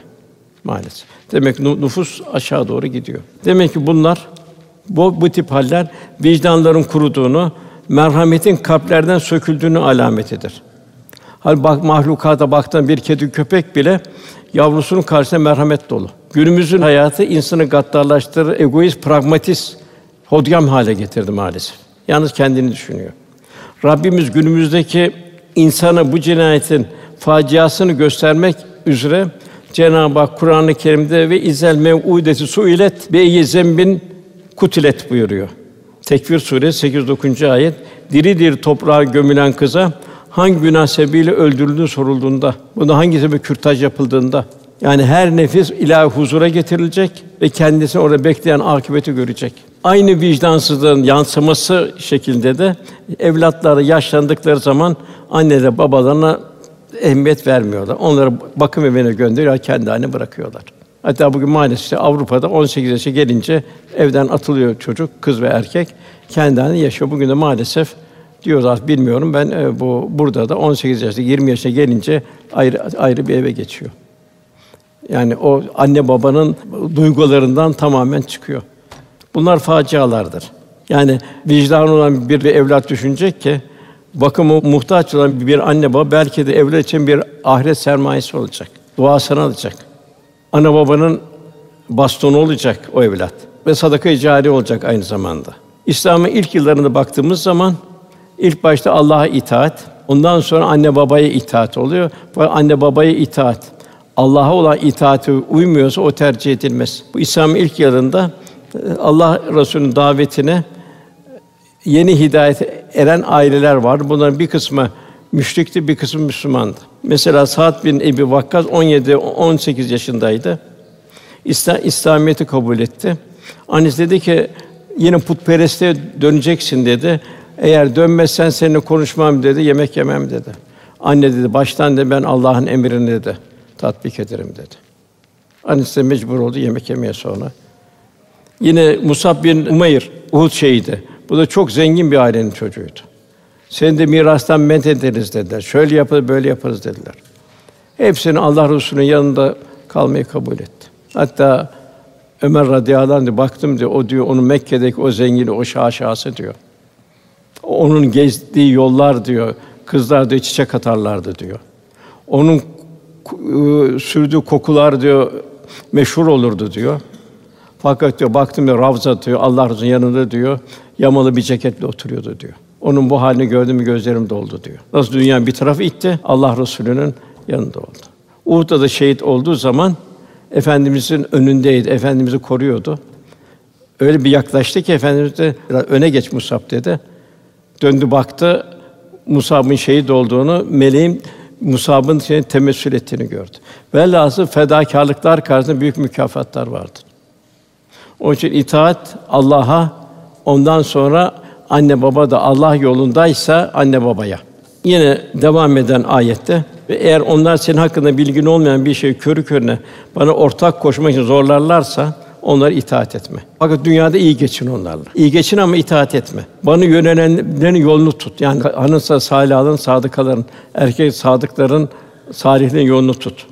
maalesef. Demek nüfus aşağı doğru gidiyor. Demek ki bunlar bu, bu tip haller vicdanların kuruduğunu, merhametin kalplerden söküldüğünü alametidir. Hal bak mahlukata baktığın bir kedi köpek bile yavrusunun karşısında merhamet dolu. Günümüzün hayatı insanı gaddarlaştırır, egoist, pragmatist, hodgam hale getirdi maalesef. Yalnız kendini düşünüyor. Rabbimiz günümüzdeki insana bu cinayetin faciasını göstermek üzere Cenab-ı Hak Kur'an-ı Kerim'de ve izel mev'udeti suilet be zembin kutilet buyuruyor. Tekvir suresi 8 9. ayet diri diri toprağa gömülen kıza hangi günah sebebiyle öldürüldüğü sorulduğunda, buna hangi sebep kürtaj yapıldığında, yani her nefis ilahi huzura getirilecek ve kendisini orada bekleyen akıbeti görecek. Aynı vicdansızlığın yansıması şeklinde de evlatları yaşlandıkları zaman anneler babalarına ehemmiyet vermiyorlar. Onları bakım evine gönderiyor, kendi haline bırakıyorlar. Hatta bugün maalesef Avrupa'da 18 yaşa gelince evden atılıyor çocuk, kız ve erkek. Kendi haline yaşıyor. Bugün de maalesef diyorlar bilmiyorum ben e, bu burada da 18 yaşta 20 yaşa gelince ayrı ayrı bir eve geçiyor. Yani o anne babanın duygularından tamamen çıkıyor. Bunlar facialardır. Yani vicdan olan bir evlat düşünecek ki bakımı muhtaç olan bir anne baba belki de evlat için bir ahiret sermayesi olacak. Duasını alacak. Ana babanın bastonu olacak o evlat ve sadaka-i cari olacak aynı zamanda. İslam'ın ilk yıllarında baktığımız zaman ilk başta Allah'a itaat, ondan sonra anne babaya itaat oluyor. Anne babaya itaat Allah'a olan itaati uymuyorsa o tercih edilmez. Bu İslam'ın ilk yılında e, Allah Resulü'nün davetine yeni hidayet eren aileler var. Bunların bir kısmı müşrikti, bir kısmı Müslümandı. Mesela Sa'd bin Ebi Vakkas 17 18 yaşındaydı. İslam İslamiyeti kabul etti. Annesi dedi ki yine putperestliğe döneceksin dedi. Eğer dönmezsen seninle konuşmam dedi, yemek yemem dedi. Anne dedi, baştan de ben Allah'ın emrini dedi tatbik ederim dedi. Annesi de mecbur oldu yemek yemeye sonra. Yine Musab bin Umayr Uhud şehidi. Bu da çok zengin bir ailenin çocuğuydu. Seni de mirastan men ederiz dediler. Şöyle yaparız, böyle yaparız dediler. Hepsini Allah Resulü'nün yanında kalmayı kabul etti. Hatta Ömer radıyallahu anh diyor, baktım diyor, o diyor, onun Mekke'deki o zengini, o şaşası diyor. Onun gezdiği yollar diyor, kızlar diyor çiçek atarlardı diyor. Onun e, sürdüğü kokular diyor meşhur olurdu diyor. Fakat diyor baktım diyor Ravza diyor Allah Resulü'nün yanında diyor yamalı bir ceketle oturuyordu diyor. Onun bu halini gördüm gözlerim doldu diyor. Nasıl dünya bir tarafı itti Allah Resulü'nün yanında oldu. Uhud'da da şehit olduğu zaman efendimizin önündeydi. Efendimizi koruyordu. Öyle bir yaklaştı ki efendimiz de öne geç Musab dedi. Döndü baktı Musab'ın şehit olduğunu, meleğin Musab'ın seni temessül ettiğini gördü. Velhâsıl fedakarlıklar karşısında büyük mükafatlar vardır. Onun için itaat Allah'a, ondan sonra anne baba da Allah yolundaysa anne babaya. Yine devam eden ayette ve eğer onlar senin hakkında bilgin olmayan bir şey körü körüne bana ortak koşmak için zorlarlarsa onlara itaat etme. Fakat dünyada iyi geçin onlarla. İyi geçin ama itaat etme. Bana yönelenlerin yolunu tut. Yani hanımsa salihlerin, sadıkaların, erkek sadıkların, salihlerin yolunu tut.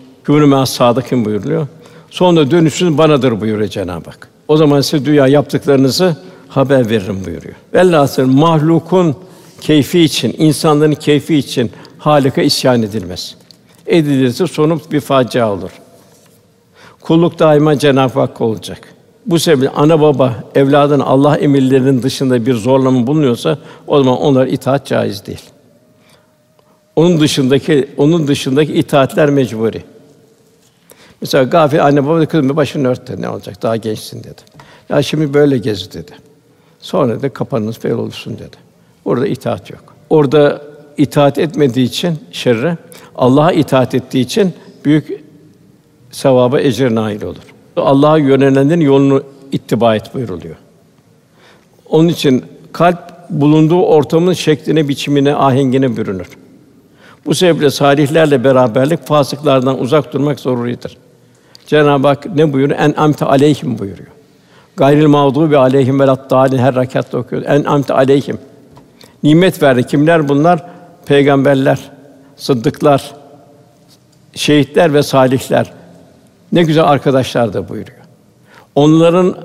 As sadıkın buyuruluyor. Sonra dönüşün banadır buyuruyor Cenab-ı Hak. O zaman size dünya yaptıklarınızı haber veririm buyuruyor. Velhasıl mahlukun keyfi için, insanların keyfi için Halika isyan edilmez. Edilirse sonu bir facia olur. Kulluk daima Cenab-ı Hak olacak. Bu sebeple ana baba evladın Allah emirlerinin dışında bir zorlama bulunuyorsa o zaman onlar itaat caiz değil. Onun dışındaki onun dışındaki itaatler mecburi. Mesela gafil anne baba kızım başını ört. Ne olacak? Daha gençsin dedi. Ya şimdi böyle gez dedi. Sonra da kapanınız fel olursun dedi. Orada itaat yok. Orada itaat etmediği için şerre, Allah'a itaat ettiği için büyük sevaba ecir nail olur. Allah'a yönelenlerin yolunu ittiba et buyuruluyor. Onun için kalp bulunduğu ortamın şekline, biçimine, ahengine bürünür. Bu sebeple salihlerle beraberlik fasıklardan uzak durmak zoruridir. Cenab-ı Hak ne buyuruyor? En amte aleyhim buyuruyor. Gayril mağdubi aleyhim ve laddâlin her rekatta okuyor. En amte aleyhim. Nimet verdi. Kimler bunlar? Peygamberler, sıddıklar, şehitler ve salihler. Ne güzel arkadaşlar da buyuruyor. Onların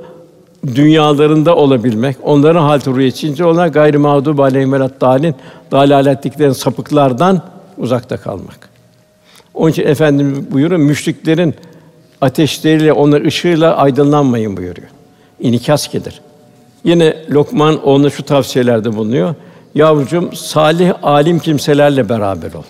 dünyalarında olabilmek, onların hal içince onlar gayri mağdub aleyhim dalin dalaletliklerin sapıklardan uzakta kalmak. Onun için efendimiz buyuruyor müşriklerin ateşleriyle, onlar ışığıyla aydınlanmayın buyuruyor. İnikas gelir. Yine Lokman ona şu tavsiyelerde bulunuyor. Yavrucuğum salih alim kimselerle beraber ol.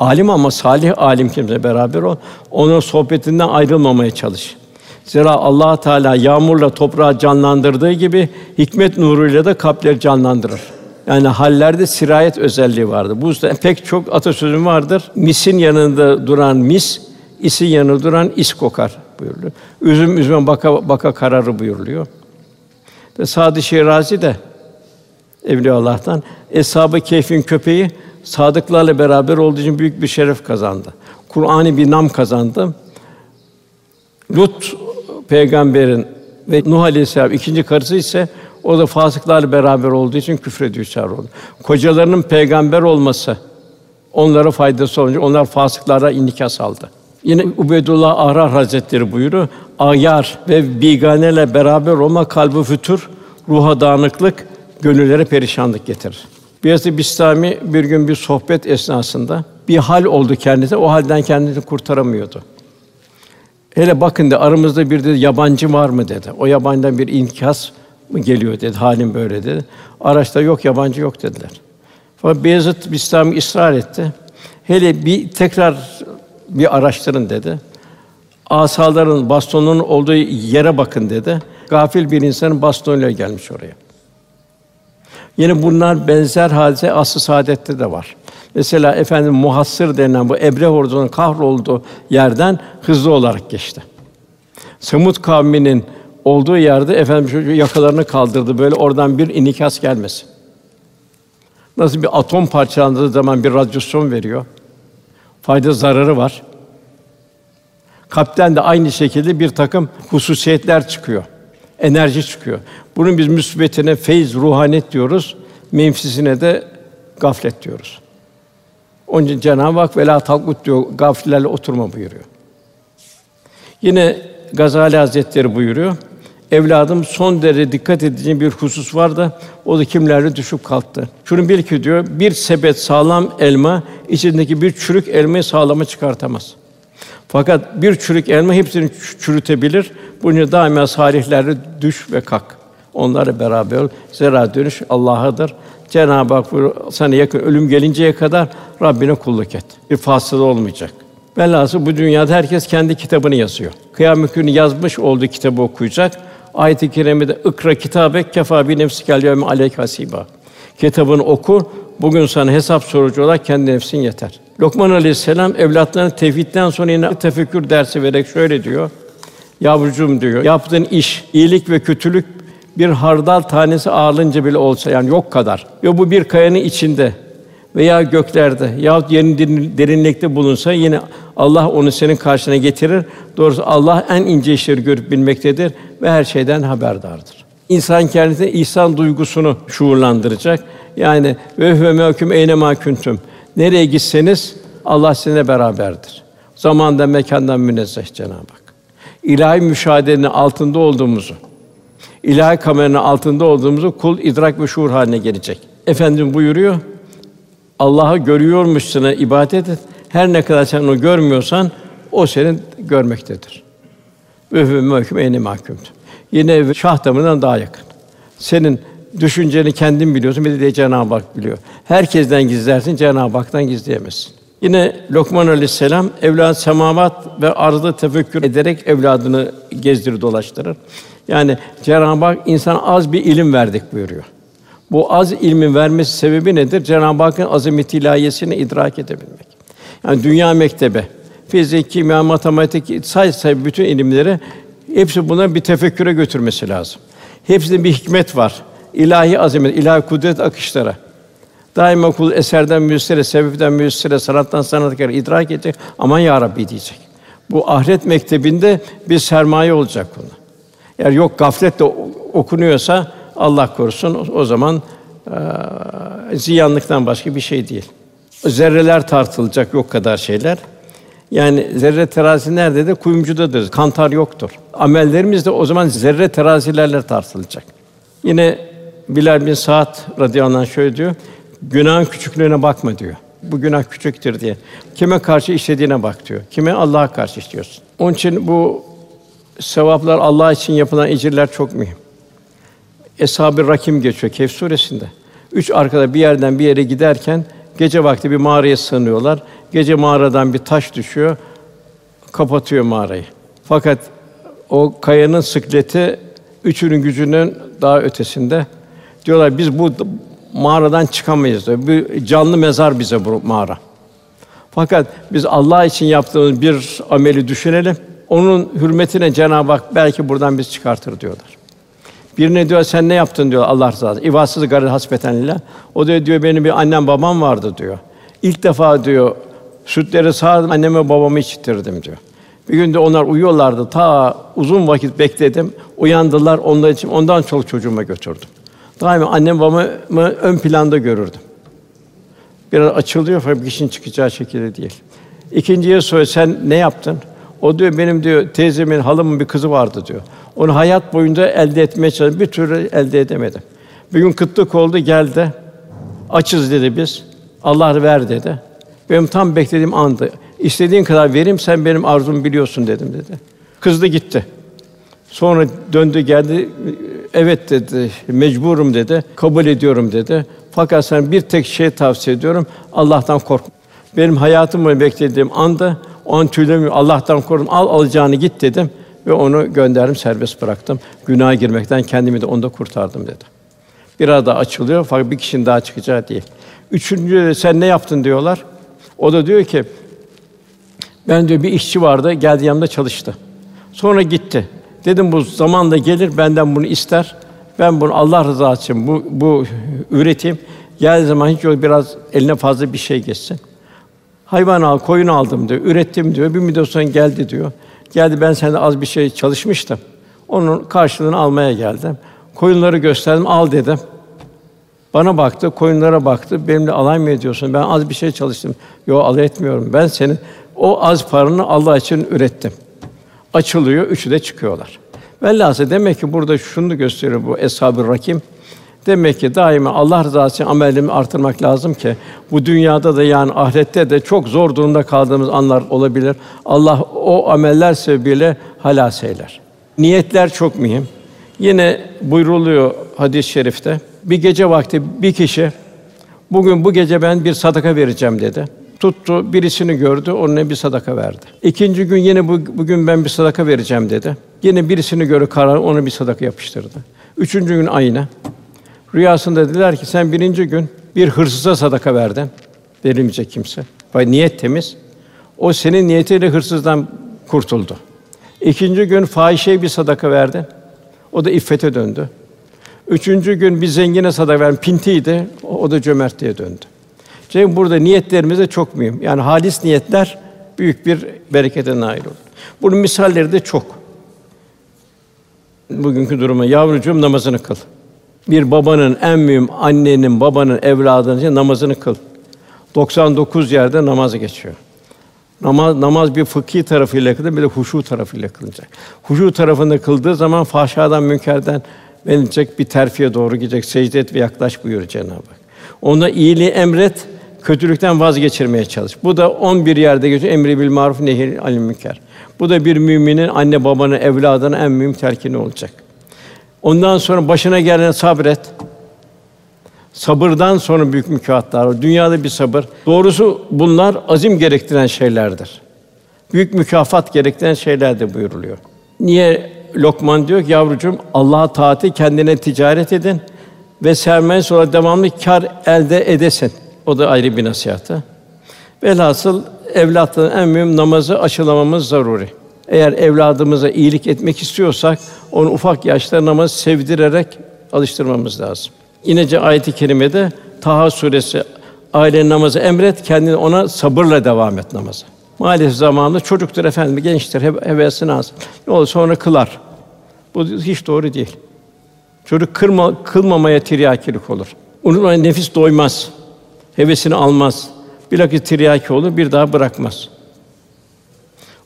Alim ama salih alim kimse beraber ol. Onun sohbetinden ayrılmamaya çalış. Zira Allah Teala yağmurla toprağı canlandırdığı gibi hikmet nuruyla da kalpleri canlandırır. Yani hallerde sirayet özelliği vardır. Bu yüzden pek çok atasözüm vardır. Misin yanında duran mis, isin yanında duran is kokar buyuruluyor. Üzüm üzüme baka baka kararı buyuruluyor. Ve Sadi Şirazi de Evliya Allah'tan Eshab-ı Kehf'in köpeği sadıklarla beraber olduğu için büyük bir şeref kazandı. Kur'an'ı bir nam kazandı. Lut peygamberin ve Nuh Aleyhisselam ikinci karısı ise o da fasıklarla beraber olduğu için küfre düşer oldu. Kocalarının peygamber olması onlara faydası olunca onlar fasıklara inikas saldı. Yine Ubeydullah Ahrar Hazretleri buyuruyor. Ayar ve biganeyle beraber olma kalbi fütur, ruha dağınıklık, gönüllere perişanlık getirir. Beyazıt Bistami bir gün bir sohbet esnasında bir hal oldu kendisi. O halden kendini kurtaramıyordu. Hele bakın de aramızda bir de yabancı var mı dedi. O yabancıdan bir inkas mı geliyor dedi. Halim böyle dedi. Araçta yok yabancı yok dediler. Fakat Beyazıt Bistami ısrar etti. Hele bir tekrar bir araştırın dedi. Asaların, bastonunun olduğu yere bakın dedi. Gafil bir insanın bastonuyla gelmiş oraya. Yine bunlar benzer hadise asr-ı saadette de var. Mesela efendim muhassır denen bu Ebre ordunun kahrolduğu yerden hızlı olarak geçti. Semut kavminin olduğu yerde efendim şu yakalarını kaldırdı böyle oradan bir inikas gelmesin. Nasıl bir atom parçalandığı zaman bir radyasyon veriyor. Fayda zararı var. Kalpten de aynı şekilde bir takım hususiyetler çıkıyor. Enerji çıkıyor. Bunun biz müsbetine feyz, ruhanet diyoruz. Menfisine de gaflet diyoruz. Onun için Cenab-ı Hak vela talkut diyor, gafillerle oturma buyuruyor. Yine Gazali Hazretleri buyuruyor. Evladım son derece dikkat edeceğin bir husus var da o da kimlerle düşüp kalktı. Şunu bil ki diyor, bir sepet sağlam elma içindeki bir çürük elmayı sağlama çıkartamaz. Fakat bir çürük elma hepsini çürütebilir. Bunun daima salihlerle düş ve kalk. Onlarla beraber ol. Zira dönüş Allah'adır. Cenab-ı Hak sana yakın ölüm gelinceye kadar Rabbine kulluk et. Bir fasıla olmayacak. Velhâsıl bu dünyada herkes kendi kitabını yazıyor. Kıyamet günü yazmış olduğu kitabı okuyacak. Ayet-i kerimede ikra kitabek kefa bi nefsikel yevme aleyk hasiba. Kitabını oku. Bugün sana hesap sorucu olarak kendi nefsin yeter. Lokman Aleyhisselam evlatlarına tevhidden sonra yine tefekkür dersi vererek şöyle diyor. Yavrucuğum diyor, yaptığın iş, iyilik ve kötülük bir hardal tanesi ağırlınca bile olsa yani yok kadar ve bu bir kayanın içinde veya göklerde yahut yerin derinlikte bulunsa yine Allah onu senin karşına getirir. Doğrusu Allah en ince işleri görüp bilmektedir ve her şeyden haberdardır. İnsan kendisine ihsan duygusunu şuurlandıracak. Yani ve huve mehkum eyne ma kuntum. Nereye gitseniz Allah sizinle beraberdir. Zamandan mekandan münezzeh Cenab-ı Hak. İlahi müşahedenin altında olduğumuzu, ilahi kameranın altında olduğumuzu kul idrak ve şuur haline gelecek. Efendim buyuruyor. Allah'ı görüyormuşsuna ibadet et. Her ne kadar sen onu görmüyorsan o senin görmektedir. Ve mahkum eyni mahkum. Yine şah damarından daha yakın. Senin düşünceni kendin biliyorsun, bir de Cenab-ı Hak biliyor. Herkesten gizlersin, Cenab-ı Hak'tan gizleyemezsin. Yine Lokman Aleyhisselam evlad semavat ve arzı tefekkür ederek evladını gezdirir dolaştırır. Yani Cenab-ı Hak insana az bir ilim verdik buyuruyor. Bu az ilmin vermesi sebebi nedir? Cenab-ı Hakk'ın azameti ilahiyesini idrak edebilmek. Yani dünya mektebi, fizik, kimya, matematik, say say bütün ilimleri hepsi buna bir tefekküre götürmesi lazım. Hepsinde bir hikmet var. İlahi azamet, ilahi kudret akışları. Daima kul eserden müessire, sebepten müessire, sanattan sanatkar idrak edecek. Aman ya Rabbi diyecek. Bu ahiret mektebinde bir sermaye olacak buna. Eğer yok gafletle okunuyorsa Allah korusun o zaman e, ziyanlıktan başka bir şey değil. Zerreler tartılacak yok kadar şeyler. Yani zerre terazi nerede de kuyumcudadır. Kantar yoktur. Amellerimiz de o zaman zerre terazilerle tartılacak. Yine Bilal bin Sa'd radıyallahu anh şöyle diyor. Günahın küçüklüğüne bakma diyor. Bu günah küçüktür diye. Kime karşı işlediğine bak diyor. Kime Allah'a karşı işliyorsun. Onun için bu sevaplar Allah için yapılan ecirler çok mühim. Eshab-ı Rakim geçiyor Kehf suresinde. Üç arkada bir yerden bir yere giderken gece vakti bir mağaraya sığınıyorlar. Gece mağaradan bir taş düşüyor, kapatıyor mağarayı. Fakat o kayanın sıkleti üçünün gücünün daha ötesinde. Diyorlar biz bu mağaradan çıkamayız diyor. Bir canlı mezar bize bu mağara. Fakat biz Allah için yaptığımız bir ameli düşünelim. Onun hürmetine Cenab-ı Hak belki buradan biz çıkartır diyorlar. Birine diyor sen ne yaptın diyor Allah rızası. İvatsız garı hasbetenle. O da diyor benim bir annem babam vardı diyor. İlk defa diyor sütleri sağdım anneme babamı içtirdim diyor. Bir gün de onlar uyuyorlardı. Ta uzun vakit bekledim. Uyandılar. Onlar için ondan çok çocuğuma götürdüm. Daima annem babamı ön planda görürdüm. Biraz açılıyor fakat işin çıkacağı şekilde değil. İkinciye soruyor sen ne yaptın? O diyor benim diyor teyzemin halamın bir kızı vardı diyor. Onu hayat boyunca elde etmeye çalıştım. Bir türlü elde edemedim. Bir gün kıtlık oldu, geldi. Açız dedi biz. Allah ver dedi. Benim tam beklediğim andı. İstediğin kadar vereyim, sen benim arzumu biliyorsun dedim dedi. Kızdı gitti. Sonra döndü geldi. Evet dedi. Mecburum dedi. Kabul ediyorum dedi. Fakat sen bir tek şey tavsiye ediyorum. Allah'tan kork. Benim hayatım boyunca beklediğim anda o an tüylerimi Allah'tan korktum. Al alacağını git dedim ve onu gönderdim, serbest bıraktım. Günaha girmekten kendimi de onda kurtardım dedi. Biraz daha açılıyor fakat bir kişinin daha çıkacağı değil. Üçüncü de sen ne yaptın diyorlar. O da diyor ki ben diyor bir işçi vardı, geldi yanımda çalıştı. Sonra gitti. Dedim bu zamanla gelir benden bunu ister. Ben bunu Allah rızası için bu, bu üreteyim. Geldiği zaman hiç yok biraz eline fazla bir şey geçsin. Hayvan al, koyun aldım diyor. Ürettim diyor. Bir müddet sonra geldi diyor. Geldi ben sende az bir şey çalışmıştım. Onun karşılığını almaya geldim. Koyunları gösterdim, al dedim. Bana baktı, koyunlara baktı. Benimle alay mı ediyorsun? Ben az bir şey çalıştım. Yo alay etmiyorum. Ben senin o az paranı Allah için ürettim. Açılıyor, üçü de çıkıyorlar. Velhâsıl demek ki burada şunu gösteriyor bu Eshab-ı Rakim. Demek ki daima Allah rızası için amelimi artırmak lazım ki bu dünyada da yani ahirette de çok zor durumda kaldığımız anlar olabilir. Allah o ameller sebebiyle halas eyler. Niyetler çok mühim. Yine buyruluyor hadis-i şerifte. Bir gece vakti bir kişi bugün bu gece ben bir sadaka vereceğim dedi. Tuttu birisini gördü, ona bir sadaka verdi. İkinci gün yine bu, bugün ben bir sadaka vereceğim dedi. Yine birisini gördü karar ona bir sadaka yapıştırdı. Üçüncü gün aynı. Rüyasında dediler ki sen birinci gün bir hırsıza sadaka verdin. Verilmeyecek kimse. Vay niyet temiz. O senin niyetiyle hırsızdan kurtuldu. İkinci gün fahişeye bir sadaka verdin. O da iffete döndü. Üçüncü gün bir zengine sadaka verdin. Pintiydi. O da cömertliğe döndü. Çünkü burada niyetlerimiz de çok mühim. Yani halis niyetler büyük bir berekete nail olur. Bunun misalleri de çok. Bugünkü duruma yavrucuğum namazını kıl. Bir babanın en mühim annenin, babanın evladının için namazını kıl. 99 yerde namaz geçiyor. Namaz namaz bir fıkhi tarafıyla kılınır, bir de huşu tarafıyla kılınacak. Huşu tarafında kıldığı zaman fahşadan, münkerden verilecek bir terfiye doğru gidecek. Secde et ve yaklaş buyuruyor Cenab-ı Hak. Ona iyiliği emret, kötülükten vazgeçirmeye çalış. Bu da 11 yerde geçiyor. Emri bil maruf nehi anil münker. Bu da bir müminin anne babanın evladına en mühim telkini olacak. Ondan sonra başına gelene sabret. Sabırdan sonra büyük mükafatlar var. Dünyada bir sabır. Doğrusu bunlar azim gerektiren şeylerdir. Büyük mükafat gerektiren şeyler de buyuruluyor. Niye Lokman diyor ki yavrucuğum Allah'a taati kendine ticaret edin ve sermaye sonra devamlı kar elde edesin. O da ayrı bir nasihatı. Velhasıl evlatların en mühim namazı aşılamamız zaruri. Eğer evladımıza iyilik etmek istiyorsak onu ufak yaşta namaz sevdirerek alıştırmamız lazım. Yine ayet-i kerimede Taha suresi aile namazı emret, kendini ona sabırla devam et namaza. Maalesef zamanında çocuktur efendim, gençtir, hep hevesine az. Ne olur sonra kılar. Bu hiç doğru değil. Çocuk kırma, kılmamaya tiryakilik olur. Unutmayın nefis doymaz. Hevesini almaz. Bilakis tiryaki olur, bir daha bırakmaz.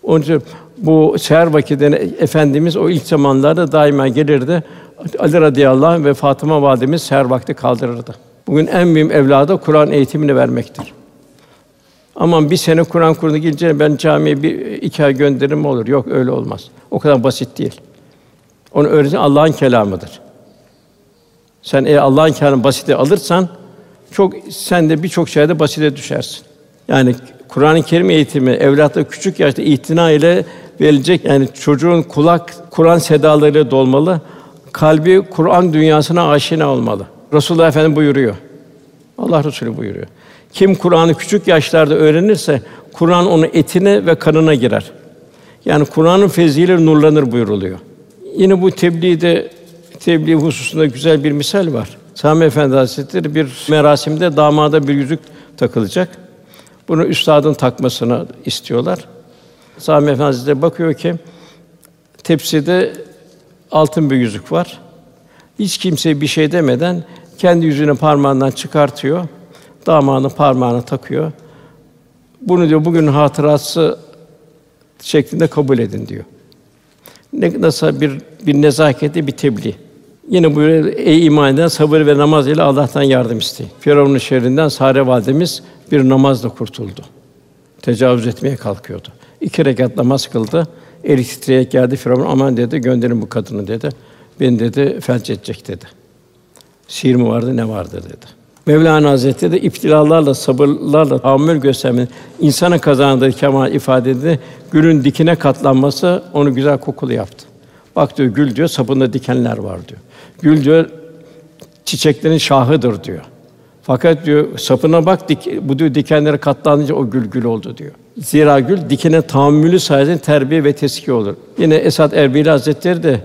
Onun için bu seher vakitinde efendimiz o ilk zamanlarda daima gelirdi. Ali radıyallahu anh ve Fatıma validemiz seher vakti kaldırırdı. Bugün en mühim evlada Kur'an eğitimini vermektir. Aman bir sene Kur'an kursuna gidince ben camiye bir iki ay gönderirim olur. Yok öyle olmaz. O kadar basit değil. Onu öğretin Allah'ın kelamıdır. Sen eğer Allah'ın kelamını basite alırsan çok sen de birçok şeyde basite düşersin. Yani Kur'an-ı Kerim eğitimi evlatta küçük yaşta itina ile verilecek. Yani çocuğun kulak Kur'an sedalarıyla dolmalı. Kalbi Kur'an dünyasına aşina olmalı. Resulullah Efendimiz buyuruyor. Allah Resulü buyuruyor. Kim Kur'an'ı küçük yaşlarda öğrenirse Kur'an onun etine ve kanına girer. Yani Kur'an'ın feyziyle nurlanır buyuruluyor. Yine bu tebliğde tebliğ hususunda güzel bir misal var. Sami Efendi Hazretleri bir merasimde damada bir yüzük takılacak. Bunu üstadın takmasını istiyorlar. Sami Efendi Hazretleri bakıyor ki tepside altın bir yüzük var. Hiç kimse bir şey demeden kendi yüzünü parmağından çıkartıyor. Damadın parmağına takıyor. Bunu diyor bugün hatırası şeklinde kabul edin diyor. Ne nasıl bir bir nezaketi bir tebliğ. Yine buyuruyor, ey iman eden sabır ve namaz ile Allah'tan yardım isteyin. Firavun'un şerrinden Sare validemiz bir namazla kurtuldu. Tecavüz etmeye kalkıyordu. İki rekat namaz kıldı. Eli geldi Firavun aman dedi gönderin bu kadını dedi. Ben dedi felç edecek dedi. Sihir mi vardı ne vardı dedi. Mevlana Hazretleri de iptilalarla, sabırlarla tahammül göstermenin insana kazandığı kemal ifade edildi. Gülün dikine katlanması onu güzel kokulu yaptı. Bak diyor gül diyor sapında dikenler var diyor. Gül diyor çiçeklerin şahıdır diyor. Fakat diyor sapına bak dik, bu diyor dikenlere katlanınca o gül gül oldu diyor. Zira gül dikine tahammülü sayesinde terbiye ve teskiye olur. Yine Esad Erbili Hazretleri de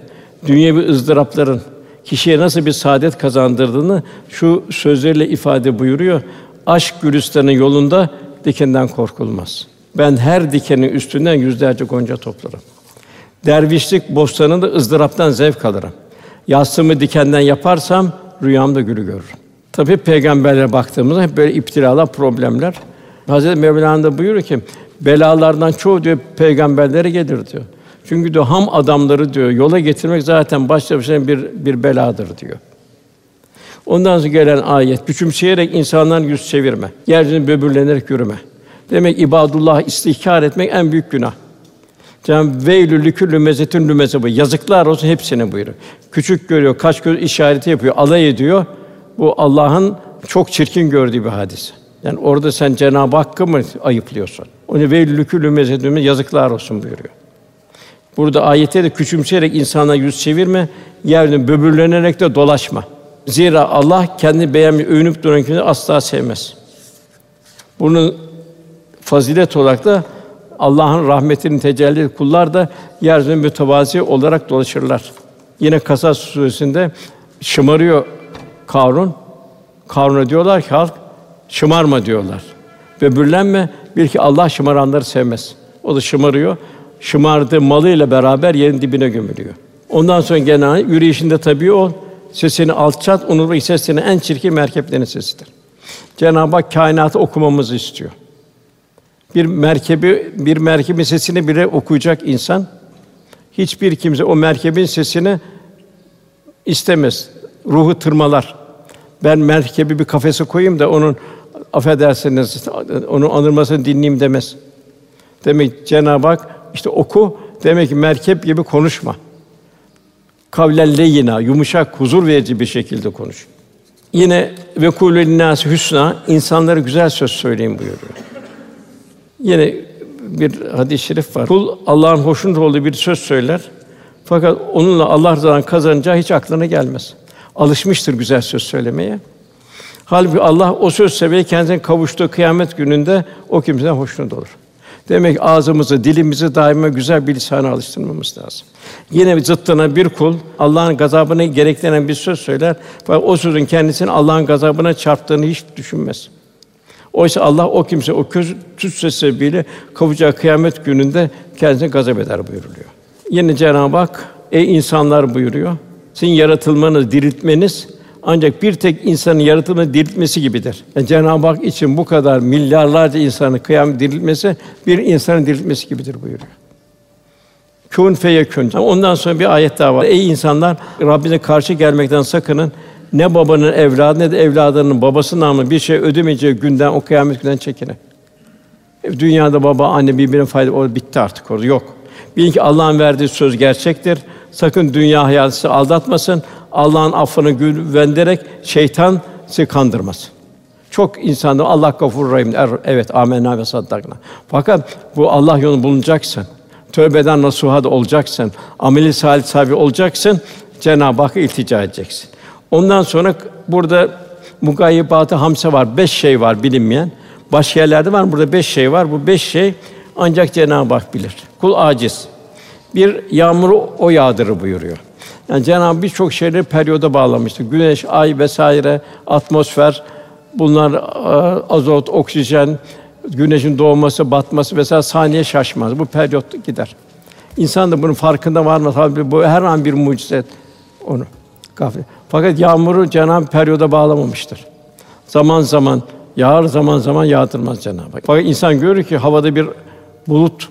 dünyevi ızdırapların kişiye nasıl bir saadet kazandırdığını şu sözlerle ifade buyuruyor. Aşk gülistanın yolunda dikenden korkulmaz. Ben her dikenin üstünden yüzlerce gonca toplarım. Dervişlik bostanında ızdıraptan zevk alırım. Yastığımı dikenden yaparsam rüyamda gülü görürüm. Tabii peygamberlere baktığımızda hep böyle iptilalar, problemler. Hazreti Mevlana da buyuruyor ki belalardan çoğu diyor peygamberlere gelir diyor. Çünkü diyor ham adamları diyor yola getirmek zaten başlı başına bir bir beladır diyor. Ondan sonra gelen ayet küçümseyerek insanların yüz çevirme. Yeryüzünde böbürlenerek yürüme. Demek ibadullah istihkar etmek en büyük günah. Cenab-ı veylü liküllü mezetün lümeze bu. Yazıklar olsun hepsine buyuruyor. Küçük görüyor, kaç göz işareti yapıyor, alay ediyor. Bu Allah'ın çok çirkin gördüğü bir hadis. Yani orada sen Cenab-ı Hakk'ı mı ayıplıyorsun? Onu veylü liküllü mezetün yazıklar olsun buyuruyor. Burada ayette de küçümseyerek insana yüz çevirme, yeryüzünde böbürlenerek de dolaşma. Zira Allah kendi beğenmiş, övünüp duran kimseyi asla sevmez. Bunun fazilet olarak da Allah'ın rahmetinin tecelli kullar da yeryüzünde mütevazi olarak dolaşırlar. Yine Kasas suresinde şımarıyor Karun. Karun'a diyorlar ki halk şımarma diyorlar. Böbürlenme bir ki Allah şımaranları sevmez. O da şımarıyor şımardığı malıyla beraber yerin dibine gömülüyor. Ondan sonra gene yürüyüşünde tabii ol, sesini alçalt, onurlu sesini en çirkin merkeplerin sesidir. Cenab-ı Hak kainatı okumamızı istiyor. Bir merkebi, bir merkebin sesini bile okuyacak insan, hiçbir kimse o merkebin sesini istemez. Ruhu tırmalar. Ben merkebi bir kafese koyayım da onun affedersiniz onun anılmasını dinleyeyim demez. Demek Cenab-ı Hak işte oku demek ki merkep gibi konuşma. Kavlen leyina, yumuşak, huzur verici bir şekilde konuş. Yine ve kulü nas hüsna, insanlara güzel söz söyleyin buyuruyor. Yine bir hadis-i şerif var. Kul Allah'ın hoşnut olduğu bir söz söyler. Fakat onunla Allah rızasını kazanacağı hiç aklına gelmez. Alışmıştır güzel söz söylemeye. Halbuki Allah o söz sebebiyle kendisine kavuştuğu kıyamet gününde o kimseden hoşnut olur. Demek ağzımızı, dilimizi daima güzel bir lisana alıştırmamız lazım. Yine zıttına bir kul Allah'ın gazabını gerektiren bir söz söyler fakat o sözün kendisini Allah'ın gazabına çarptığını hiç düşünmez. Oysa Allah o kimse o kötü söz sebebiyle kavuşacağı kıyamet gününde kendisine gazap eder buyuruluyor. Yine Cenab-ı Hak ey insanlar buyuruyor. Sizin yaratılmanız, diriltmeniz ancak bir tek insanın yaratımını diriltmesi gibidir. Yani Cenab-ı Hak için bu kadar milyarlarca insanı kıyam diriltmesi bir insanın diriltmesi gibidir buyuruyor. Kün feyekün. Ondan sonra bir ayet daha var. Ey insanlar Rabbine karşı gelmekten sakının. Ne babanın evladı ne de evladının babası namı bir şey ödemeyeceği günden o kıyamet günden çekinin. E, dünyada baba anne birbirine fayda o bitti artık orada yok. Bilin ki Allah'ın verdiği söz gerçektir. Sakın dünya hayatı aldatmasın. Allah'ın affını güvenderek şeytan sizi kandırmasın. Çok insanda Allah gafur rahim er, evet amenna ve saddakna. Fakat bu Allah yolunu bulunacaksın. Tövbeden nasuha olacaksın. Ameli salih sahibi olacaksın. Cenab-ı Hakk'a iltica edeceksin. Ondan sonra burada mugayyibatı hamse var. Beş şey var bilinmeyen. Başka yerlerde var. Burada beş şey var. Bu beş şey ancak Cenab-ı Hak bilir. Kul aciz. Bir yağmuru o yağdırır buyuruyor. Yani Cenab-ı birçok şeyleri periyoda bağlamıştır. Güneş, ay vesaire, atmosfer, bunlar azot, oksijen, güneşin doğması, batması vesaire saniye şaşmaz. Bu periyot gider. İnsan da bunun farkında var mı? Tabii bu her an bir mucize onu. Gafil. Fakat yağmuru Cenab-ı periyoda bağlamamıştır. Zaman zaman yağar, zaman zaman yağdırmaz Cenab-ı Hak. Fakat insan görür ki havada bir bulut,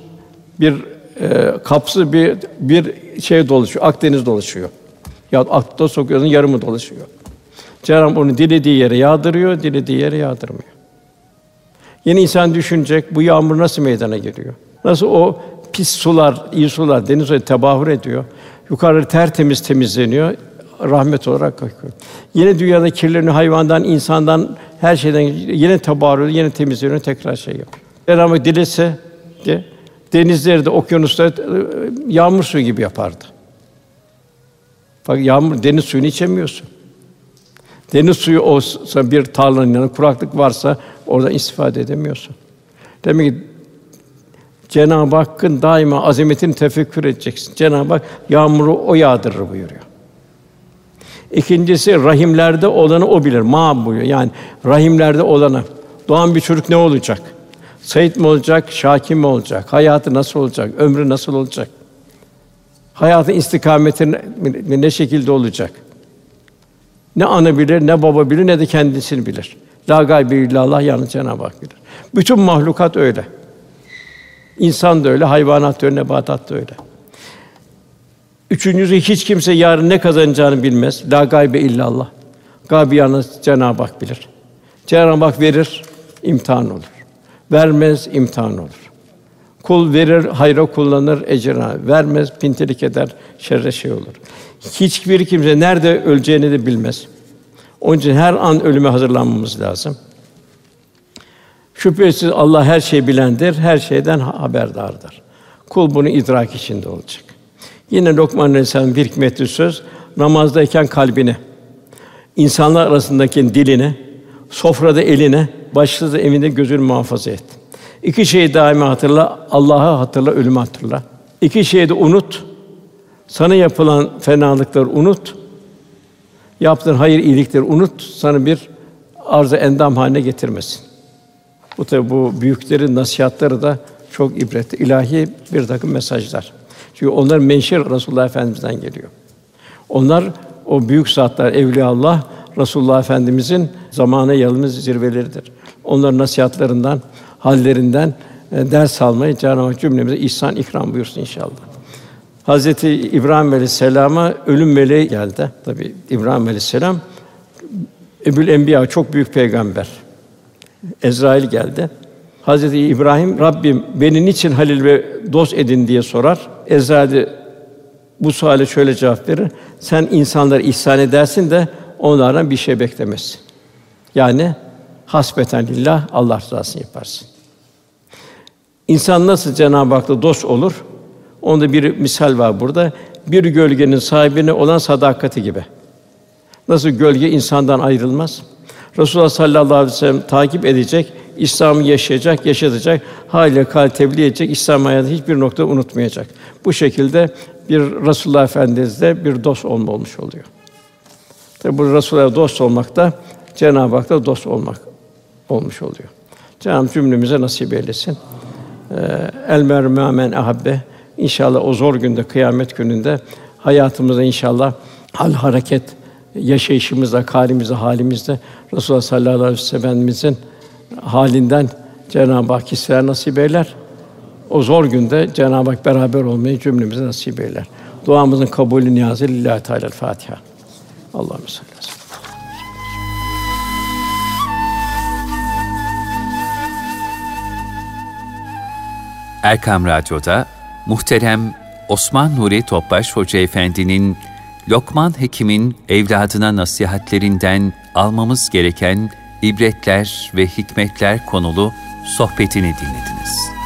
bir e, kapsız bir bir şey dolaşıyor. Akdeniz dolaşıyor. Ya akla sokuyorsun yarımı dolaşıyor. Cenab-ı onu dilediği yere yağdırıyor, dilediği yere yağdırmıyor. Yeni insan düşünecek, bu yağmur nasıl meydana geliyor? Nasıl o pis sular, iyi sular deniz suyu tebahür ediyor. Yukarı tertemiz temizleniyor, rahmet olarak akıyor. Yine dünyada kirleniyor hayvandan, insandan, her şeyden yine tebahür ediyor, yine temizleniyor, tekrar şey yapıyor. Cenab-ı dilese de, denizleri de, okyanusları e, yağmur suyu gibi yapardı. Bak yağmur, deniz suyunu içemiyorsun. Deniz suyu olsa bir tarlanın yanında kuraklık varsa orada istifade edemiyorsun. Demek ki Cenab-ı Hakk'ın daima azametini tefekkür edeceksin. Cenab-ı Hak yağmuru o yağdırır buyuruyor. İkincisi rahimlerde olanı o bilir. Ma buyuruyor. Yani rahimlerde olanı. Doğan bir çocuk ne olacak? Sait mi olacak, şakim mi olacak? Hayatı nasıl olacak? Ömrü nasıl olacak? Hayatın istikameti ne şekilde olacak? Ne ana bilir, ne baba bilir, ne de kendisini bilir. La gaybe illallah yalnız Cenab-ı Hak bilir. Bütün mahlukat öyle. İnsan da öyle, hayvanat da öyle, nebatat da öyle. Üçüncüsü hiç kimse yarın ne kazanacağını bilmez. La gaybe illallah. Gaybi yalnız Cenab-ı Hak bilir. Cenab-ı Hak verir, imtihan olur. Vermez, imtihan olur. Kul verir, hayra kullanır, ecrına. Vermez, pintilik eder, şerre şey olur. Hiçbir kimse nerede öleceğini de bilmez. Onun için her an ölüme hazırlanmamız lazım. Şüphesiz Allah her şeyi bilendir, her şeyden haberdardır. Kul bunu idrak içinde olacak. Yine Lokman Aleyhisselam bir hikmetli söz, namazdayken kalbine, insanlar arasındaki diline, sofrada eline, başsız evinde gözünü muhafaza et. İki şeyi daima hatırla, Allah'ı hatırla, ölümü hatırla. İki şeyi de unut. Sana yapılan fenalıkları unut. Yaptığın hayır iyilikleri unut. Sana bir arz endam haline getirmesin. Bu tabi bu büyüklerin nasihatları da çok ibretli, ilahi bir takım mesajlar. Çünkü onlar menşe Resulullah Efendimizden geliyor. Onlar o büyük zatlar evliya Allah Resulullah Efendimizin zamanı yalnız zirveleridir. Onların nasihatlarından, hallerinden e, ders almayı Cenab-ı Hak cümlemize ihsan ikram buyursun inşallah. Hazreti İbrahim Aleyhisselam'a ölüm meleği geldi. Tabi İbrahim Aleyhisselam Ebul Enbiya çok büyük peygamber. Ezrail geldi. Hazreti İbrahim Rabbim beni niçin halil ve dost edin diye sorar. Ezrail bu suale şöyle cevap verir. Sen insanları ihsan edersin de onlardan bir şey beklemezsin. Yani hasbeten lillah Allah rızasını yaparsın. İnsan nasıl Cenab-ı Hak'la dost olur? Onda bir misal var burada. Bir gölgenin sahibine olan sadakati gibi. Nasıl gölge insandan ayrılmaz? Resulullah sallallahu aleyhi ve sellem takip edecek, İslam'ı yaşayacak, yaşatacak, hâle kal tebliğ edecek, İslam hayatı hiçbir nokta unutmayacak. Bu şekilde bir Resulullah Efendimiz'de bir dost olma olmuş oluyor. Tabi bu Resulullah'a dost olmak da Cenab-ı Hak'la dost olmak olmuş oluyor. Cenab-ı cümlemize nasip eylesin. Ee, El mermü men ahabbe. İnşallah o zor günde, kıyamet gününde hayatımızda inşallah hal hareket yaşayışımızda, halimizde, halimizde Resulullah sallallahu aleyhi ve sellem'imizin halinden Cenab-ı Hak hisseler nasip eyler. O zor günde Cenab-ı Hak beraber olmayı cümlemize nasip eyler. Duamızın kabulü niyazı lillahi teala Fatiha. Allahümme salli Erkam Radyo'da muhterem Osman Nuri Topbaş Hoca Efendi'nin Lokman Hekim'in evladına nasihatlerinden almamız gereken ibretler ve hikmetler konulu sohbetini dinlediniz.